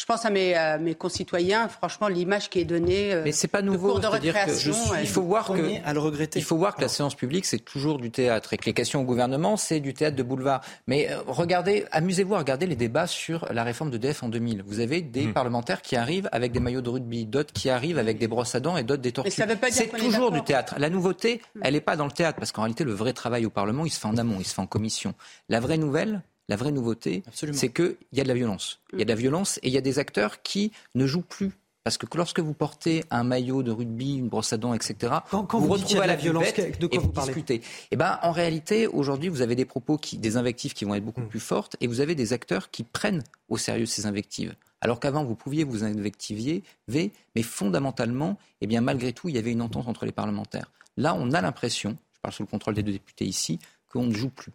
je pense à mes, mes concitoyens, franchement, l'image qui est donnée. Euh, Mais c'est pas nouveau. De dire que je il faut voir que à le regretter. Il faut voir que la séance publique c'est toujours du théâtre et que les questions au gouvernement c'est du théâtre de boulevard. Mais euh, regardez, amusez-vous à regarder les débats sur la réforme de DF en 2000. Vous avez des hmm. parlementaires qui arrivent avec des maillots de rugby, d'autres qui arrivent avec des brosses à dents et d'autres des tortues. C'est toujours du théâtre. La nouveauté, hmm. elle n'est pas dans le théâtre parce qu'en réalité le vrai travail au Parlement il se fait en amont, il se fait en commission. La vraie nouvelle, la vraie nouveauté, c'est qu'il y a de la violence. Il y a de la violence et il y a des acteurs qui ne jouent plus. Parce que lorsque vous portez un maillot de rugby, une brosse à dents, etc., quand, vous, vous retrouvez à la violence, de quoi vous, parlez discutez. Eh ben, en réalité, aujourd'hui, vous avez des propos, qui, des invectives qui vont être beaucoup hmm. plus fortes, et vous avez des acteurs qui prennent au sérieux ces invectives. Alors qu'avant, vous pouviez vous invectiver, mais fondamentalement, eh bien, malgré tout, il y avait une entente entre les parlementaires. Là, on a l'impression, je parle sous le contrôle des deux députés ici, qu'on ne joue plus.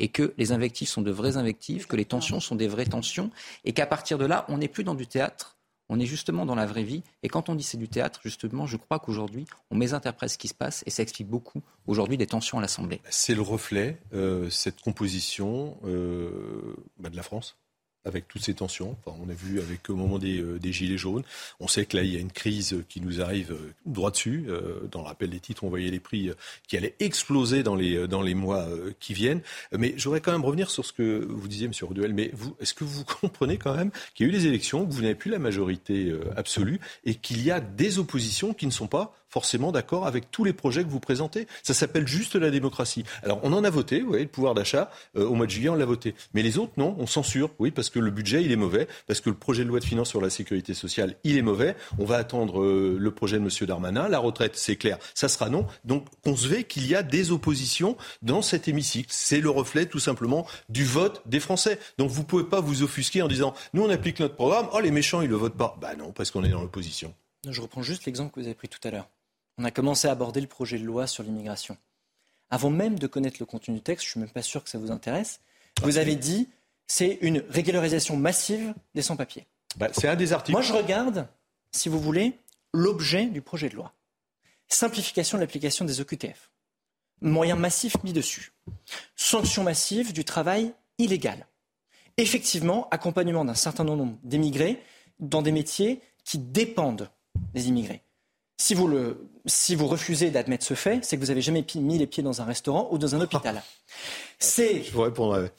Et que les invectives sont de vraies invectives, que les tensions sont des vraies tensions, et qu'à partir de là, on n'est plus dans du théâtre, on est justement dans la vraie vie. Et quand on dit c'est du théâtre, justement, je crois qu'aujourd'hui, on mésinterprète ce qui se passe et ça explique beaucoup aujourd'hui des tensions à l'Assemblée. C'est le reflet, euh, cette composition euh, bah, de la France avec toutes ces tensions. on a vu avec au moment euh, des, gilets jaunes. On sait que là, il y a une crise qui nous arrive euh, droit dessus. Euh, dans le rappel des titres, on voyait les prix qui allaient exploser dans les, dans les mois qui viennent. Mais j'aurais quand même revenir sur ce que vous disiez, M. Roduel. Mais est-ce que vous comprenez quand même qu'il y a eu des élections, que vous n'avez plus la majorité absolue et qu'il y a des oppositions qui ne sont pas forcément d'accord avec tous les projets que vous présentez. Ça s'appelle juste la démocratie. Alors on en a voté, vous voyez, le pouvoir d'achat, euh, au mois de juillet on l'a voté. Mais les autres, non, on censure, oui, parce que le budget, il est mauvais, parce que le projet de loi de finances sur la sécurité sociale, il est mauvais. On va attendre euh, le projet de M. Darmanin. La retraite, c'est clair, ça sera non. Donc on se fait qu'il y a des oppositions dans cet hémicycle. C'est le reflet tout simplement du vote des Français. Donc vous ne pouvez pas vous offusquer en disant, nous on applique notre programme, oh les méchants, ils ne le votent pas. Bah non, parce qu'on est dans l'opposition. Je reprends juste l'exemple que vous avez pris tout à l'heure on a commencé à aborder le projet de loi sur l'immigration. Avant même de connaître le contenu du texte, je ne suis même pas sûr que ça vous intéresse, vous avez dit c'est une régularisation massive des sans-papiers. Bah, c'est un des articles. Moi, je regarde, si vous voulez, l'objet du projet de loi. Simplification de l'application des OQTF. Moyens massifs mis dessus. Sanction massive du travail illégal. Effectivement, accompagnement d'un certain nombre d'émigrés dans des métiers qui dépendent des immigrés. Si vous, le, si vous refusez d'admettre ce fait, c'est que vous n'avez jamais mis les pieds dans un restaurant ou dans un hôpital. C'est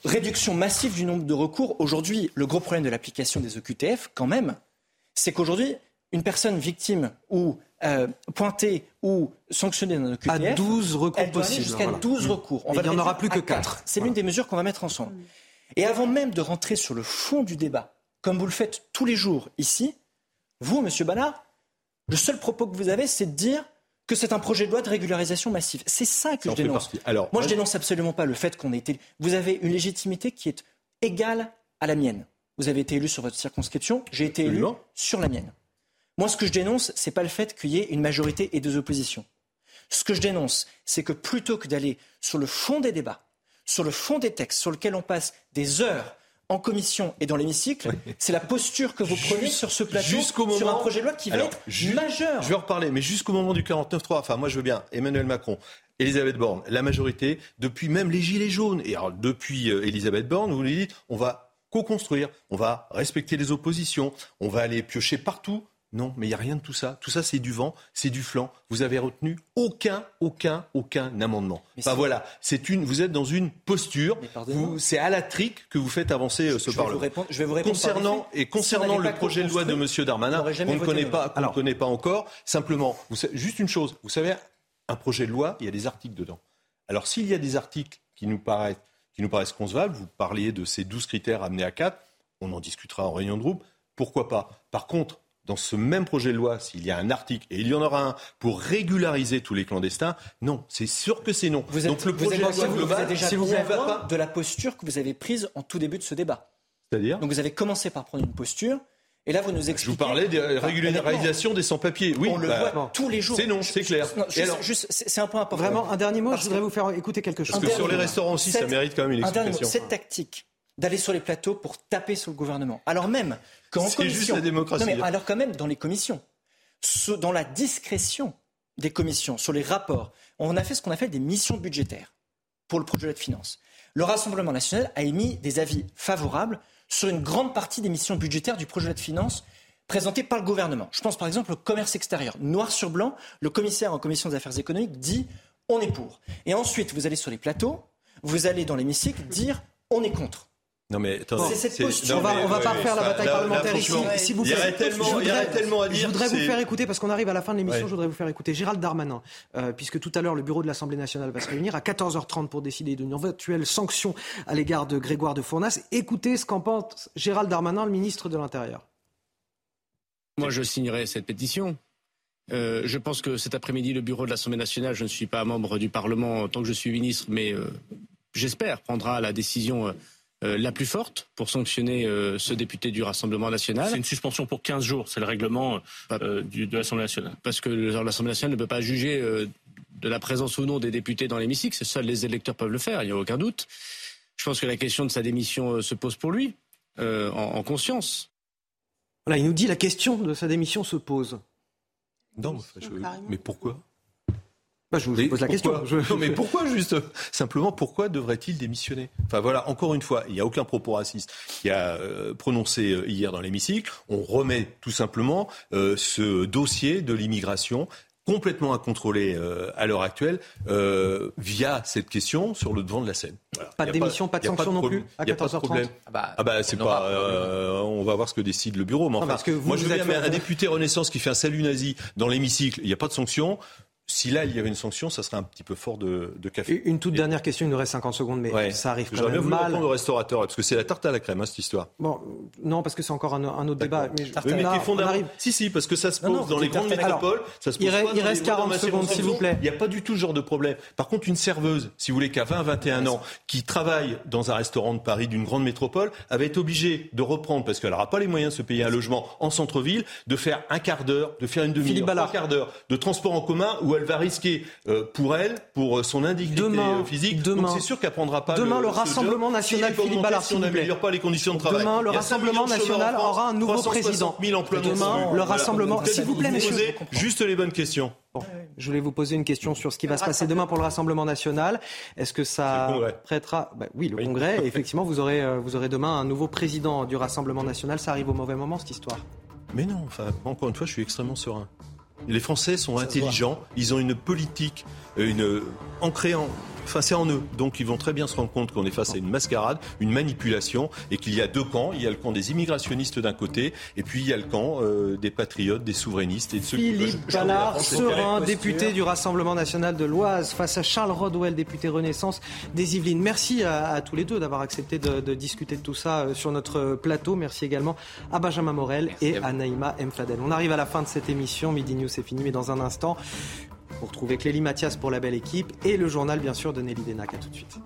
réduction massive du nombre de recours. Aujourd'hui, le gros problème de l'application des EQTF, quand même, c'est qu'aujourd'hui, une personne victime ou euh, pointée ou sanctionnée dans un EQTF, à 12 recours possibles. Jusqu'à 12 recours. On il n'y en aura plus que 4. C'est l'une des mesures qu'on va mettre ensemble. Et avant même de rentrer sur le fond du débat, comme vous le faites tous les jours ici, vous, Monsieur Ballard, le seul propos que vous avez, c'est de dire que c'est un projet de loi de régularisation massive. C'est ça que je dénonce. Alors, moi, je dénonce absolument pas le fait qu'on ait été. Vous avez une légitimité qui est égale à la mienne. Vous avez été élu sur votre circonscription, j'ai été élu sur la mienne. Moi, ce que je dénonce, c'est pas le fait qu'il y ait une majorité et deux oppositions. Ce que je dénonce, c'est que plutôt que d'aller sur le fond des débats, sur le fond des textes, sur lesquels on passe des heures en commission et dans l'hémicycle, c'est la posture que vous prenez sur ce plateau, sur un projet de loi qui va être majeur. Je vais en reparler, mais jusqu'au moment du 49-3, enfin moi je veux bien, Emmanuel Macron, Elisabeth Borne, la majorité, depuis même les Gilets jaunes, et alors depuis euh, Elisabeth Borne, vous lui dites, on va co-construire, on va respecter les oppositions, on va aller piocher partout non, mais il n'y a rien de tout ça. Tout ça, c'est du vent, c'est du flanc. Vous avez retenu aucun, aucun, aucun amendement. Voilà, c'est une. Vous êtes dans une posture. C'est à la trique que vous faites avancer euh, ce Parlement. je vais vous répondre. Concernant et concernant le projet de loi de M. Darmanin, on ne connaît pas, on ne connaît pas encore. Simplement, juste une chose. Vous savez, un projet de loi, il y a des articles dedans. Alors s'il y a des articles qui nous paraissent, qui nous paraissent concevables, vous parliez de ces 12 critères amenés à 4, on en discutera en réunion de groupe. Pourquoi pas? Par contre, dans ce même projet de loi, s'il y a un article, et il y en aura un, pour régulariser tous les clandestins, non, c'est sûr que c'est non. Vous êtes, Donc le projet de loi global, déjà si vous pas de la posture que vous avez prise en tout début de ce débat. C'est-à-dire Donc vous avez commencé par prendre une posture, et là, vous nous expliquez. Je vous parlais des régularisations des sans-papiers. Oui, on le bah, voit tous les jours. C'est non, c'est clair. c'est un point important. Vraiment, un dernier mot. je voudrais vous faire écouter quelque chose. Parce que sur les restaurants aussi, ça mérite quand même une explication. cette tactique d'aller sur les plateaux pour taper sur le gouvernement, alors même juste la démocratie. mais alors quand même, dans les commissions, dans la discrétion des commissions, sur les rapports, on a fait ce qu'on appelle des missions budgétaires pour le projet de finances. Le Rassemblement national a émis des avis favorables sur une grande partie des missions budgétaires du projet de finances présenté par le gouvernement. Je pense par exemple au commerce extérieur. Noir sur blanc, le commissaire en commission des affaires économiques dit on est pour. Et ensuite, vous allez sur les plateaux, vous allez dans l'hémicycle dire on est contre. Non mais attendez, c'est cette posture. on va, va pas refaire la bataille parlementaire ici. Si vous il y aurait tellement, il y aurait tellement à dire. Je voudrais vous faire écouter parce qu'on arrive à la fin de l'émission. Je voudrais vous faire écouter Gérald Darmanin, euh, puisque tout à l'heure le bureau de l'Assemblée nationale va se réunir à 14h30 pour décider d'une éventuelle sanction à l'égard de Grégoire de Fournas. Écoutez ce qu'en pense Gérald Darmanin, le ministre de l'Intérieur. Moi, je signerai cette pétition. Euh, je pense que cet après-midi, le bureau de l'Assemblée nationale, je ne suis pas membre du Parlement tant que je suis ministre, mais euh, j'espère prendra la décision euh, la plus forte pour sanctionner euh, ce député du Rassemblement national. C'est une suspension pour 15 jours, c'est le règlement euh, de l'Assemblée nationale. Parce que l'Assemblée nationale ne peut pas juger de la présence ou non des députés dans l'hémicycle, seuls les électeurs peuvent le faire, il n'y a aucun doute. Je pense que la question de sa démission se pose pour lui, en, conscience. Voilà, il nous dit la question de sa démission se pose. Non, mais pourquoi? Bah, je vous pose la question. Non, mais pourquoi juste? Simplement, pourquoi devrait-il démissionner? Enfin voilà, encore une fois, il n'y a aucun propos raciste qui a euh, prononcé euh, hier dans l'hémicycle. On remet tout simplement euh, ce dossier de l'immigration complètement à contrôler à l'heure actuelle via cette question sur le devant de la scène. Pas de démission, pas, de sanction non plus à 14h30 Ah bah, ah bah c'est pas. on va voir ce que décide le bureau. Mais enfin, parce que moi, je veux bien un député Renaissance qui fait un salut nazi dans l'hémicycle. Il n'y a pas de sanction. Si là, il y avait une sanction, ça serait un petit peu fort de, café. Une toute dernière question, il nous reste 50 secondes, mais ça arrive quand même mal. répondre au restaurateur, parce que c'est la tarte à la crème, hein, cette histoire. Bon, non, parce que c'est encore un, autre débat. Mais, mais fondamental. Si, si, parce que ça se pose dans les grandes métropoles. ça se pose il, reste 40 secondes, s'il vous plaît. Il n'y a pas du tout ce genre de problème. Par contre, une serveuse, si vous voulez, qui a 20, 21 ans, qui travaille dans un restaurant de Paris d'une grande métropole, avait été obligée de reprendre, parce qu'elle n'aura pas les moyens de se payer un logement en centre-ville, de faire un quart d'heure, de faire une demi-heure, un quart d'heure de transport en commun où elle va risquer euh, pour elle, pour euh, son indignité demain, physique. Demain, c'est sûr qu'elle prendra pas. Demain, le, Rassemblement national, Philippe Ballard, si on n'améliore pas les conditions de travail. Demain, le Rassemblement national aura un nouveau président. Demain, le Rassemblement. S'il vous plaît, messieurs. Juste les bonnes questions. Bon, je voulais vous poser une question sur ce qui va se passer demain pour le Rassemblement national. Est-ce que ça prêtera bah, Oui, le Congrès. effectivement, vous aurez, euh, vous aurez demain un nouveau président du Rassemblement national. Ça arrive au mauvais moment, cette histoire. Mais non, enfin, encore une fois, je suis extrêmement serein. Les Français sont intelligents, ils ont une politique, une, en créant Enfin, c'est en eux. Donc, ils vont très bien se rendre compte qu'on est face à une mascarade, une manipulation, et qu'il y a deux camps. Il y a le camp des immigrationnistes d'un côté, et puis il y a le camp euh, des patriotes, des souverainistes et de ceux Philippe qui Ballard, serein, député du Rassemblement national de l'Oise, face à Charles Rodwell, député Renaissance des Yvelines. Merci à, tous les deux d'avoir accepté de, discuter de tout ça euh, sur notre plateau. Merci également à Benjamin Morel et à, Naïma Mfadel. On arrive à la fin de cette émission. Midi News, c'est fini, mais dans un instant, Vous retrouvez Clélie Mathias pour la belle équipe et le journal bien sûr de Nelly Denac. À tout de suite.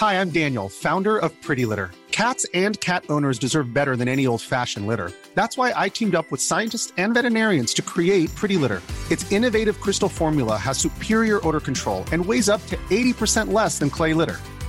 Hi, I'm Daniel, founder of Pretty Litter. Cats and cat owners deserve better than any old-fashioned litter. That's why I teamed up with scientists and veterinarians to create Pretty Litter. Its innovative crystal formula has superior odor control and weighs up to 80% less than clay litter.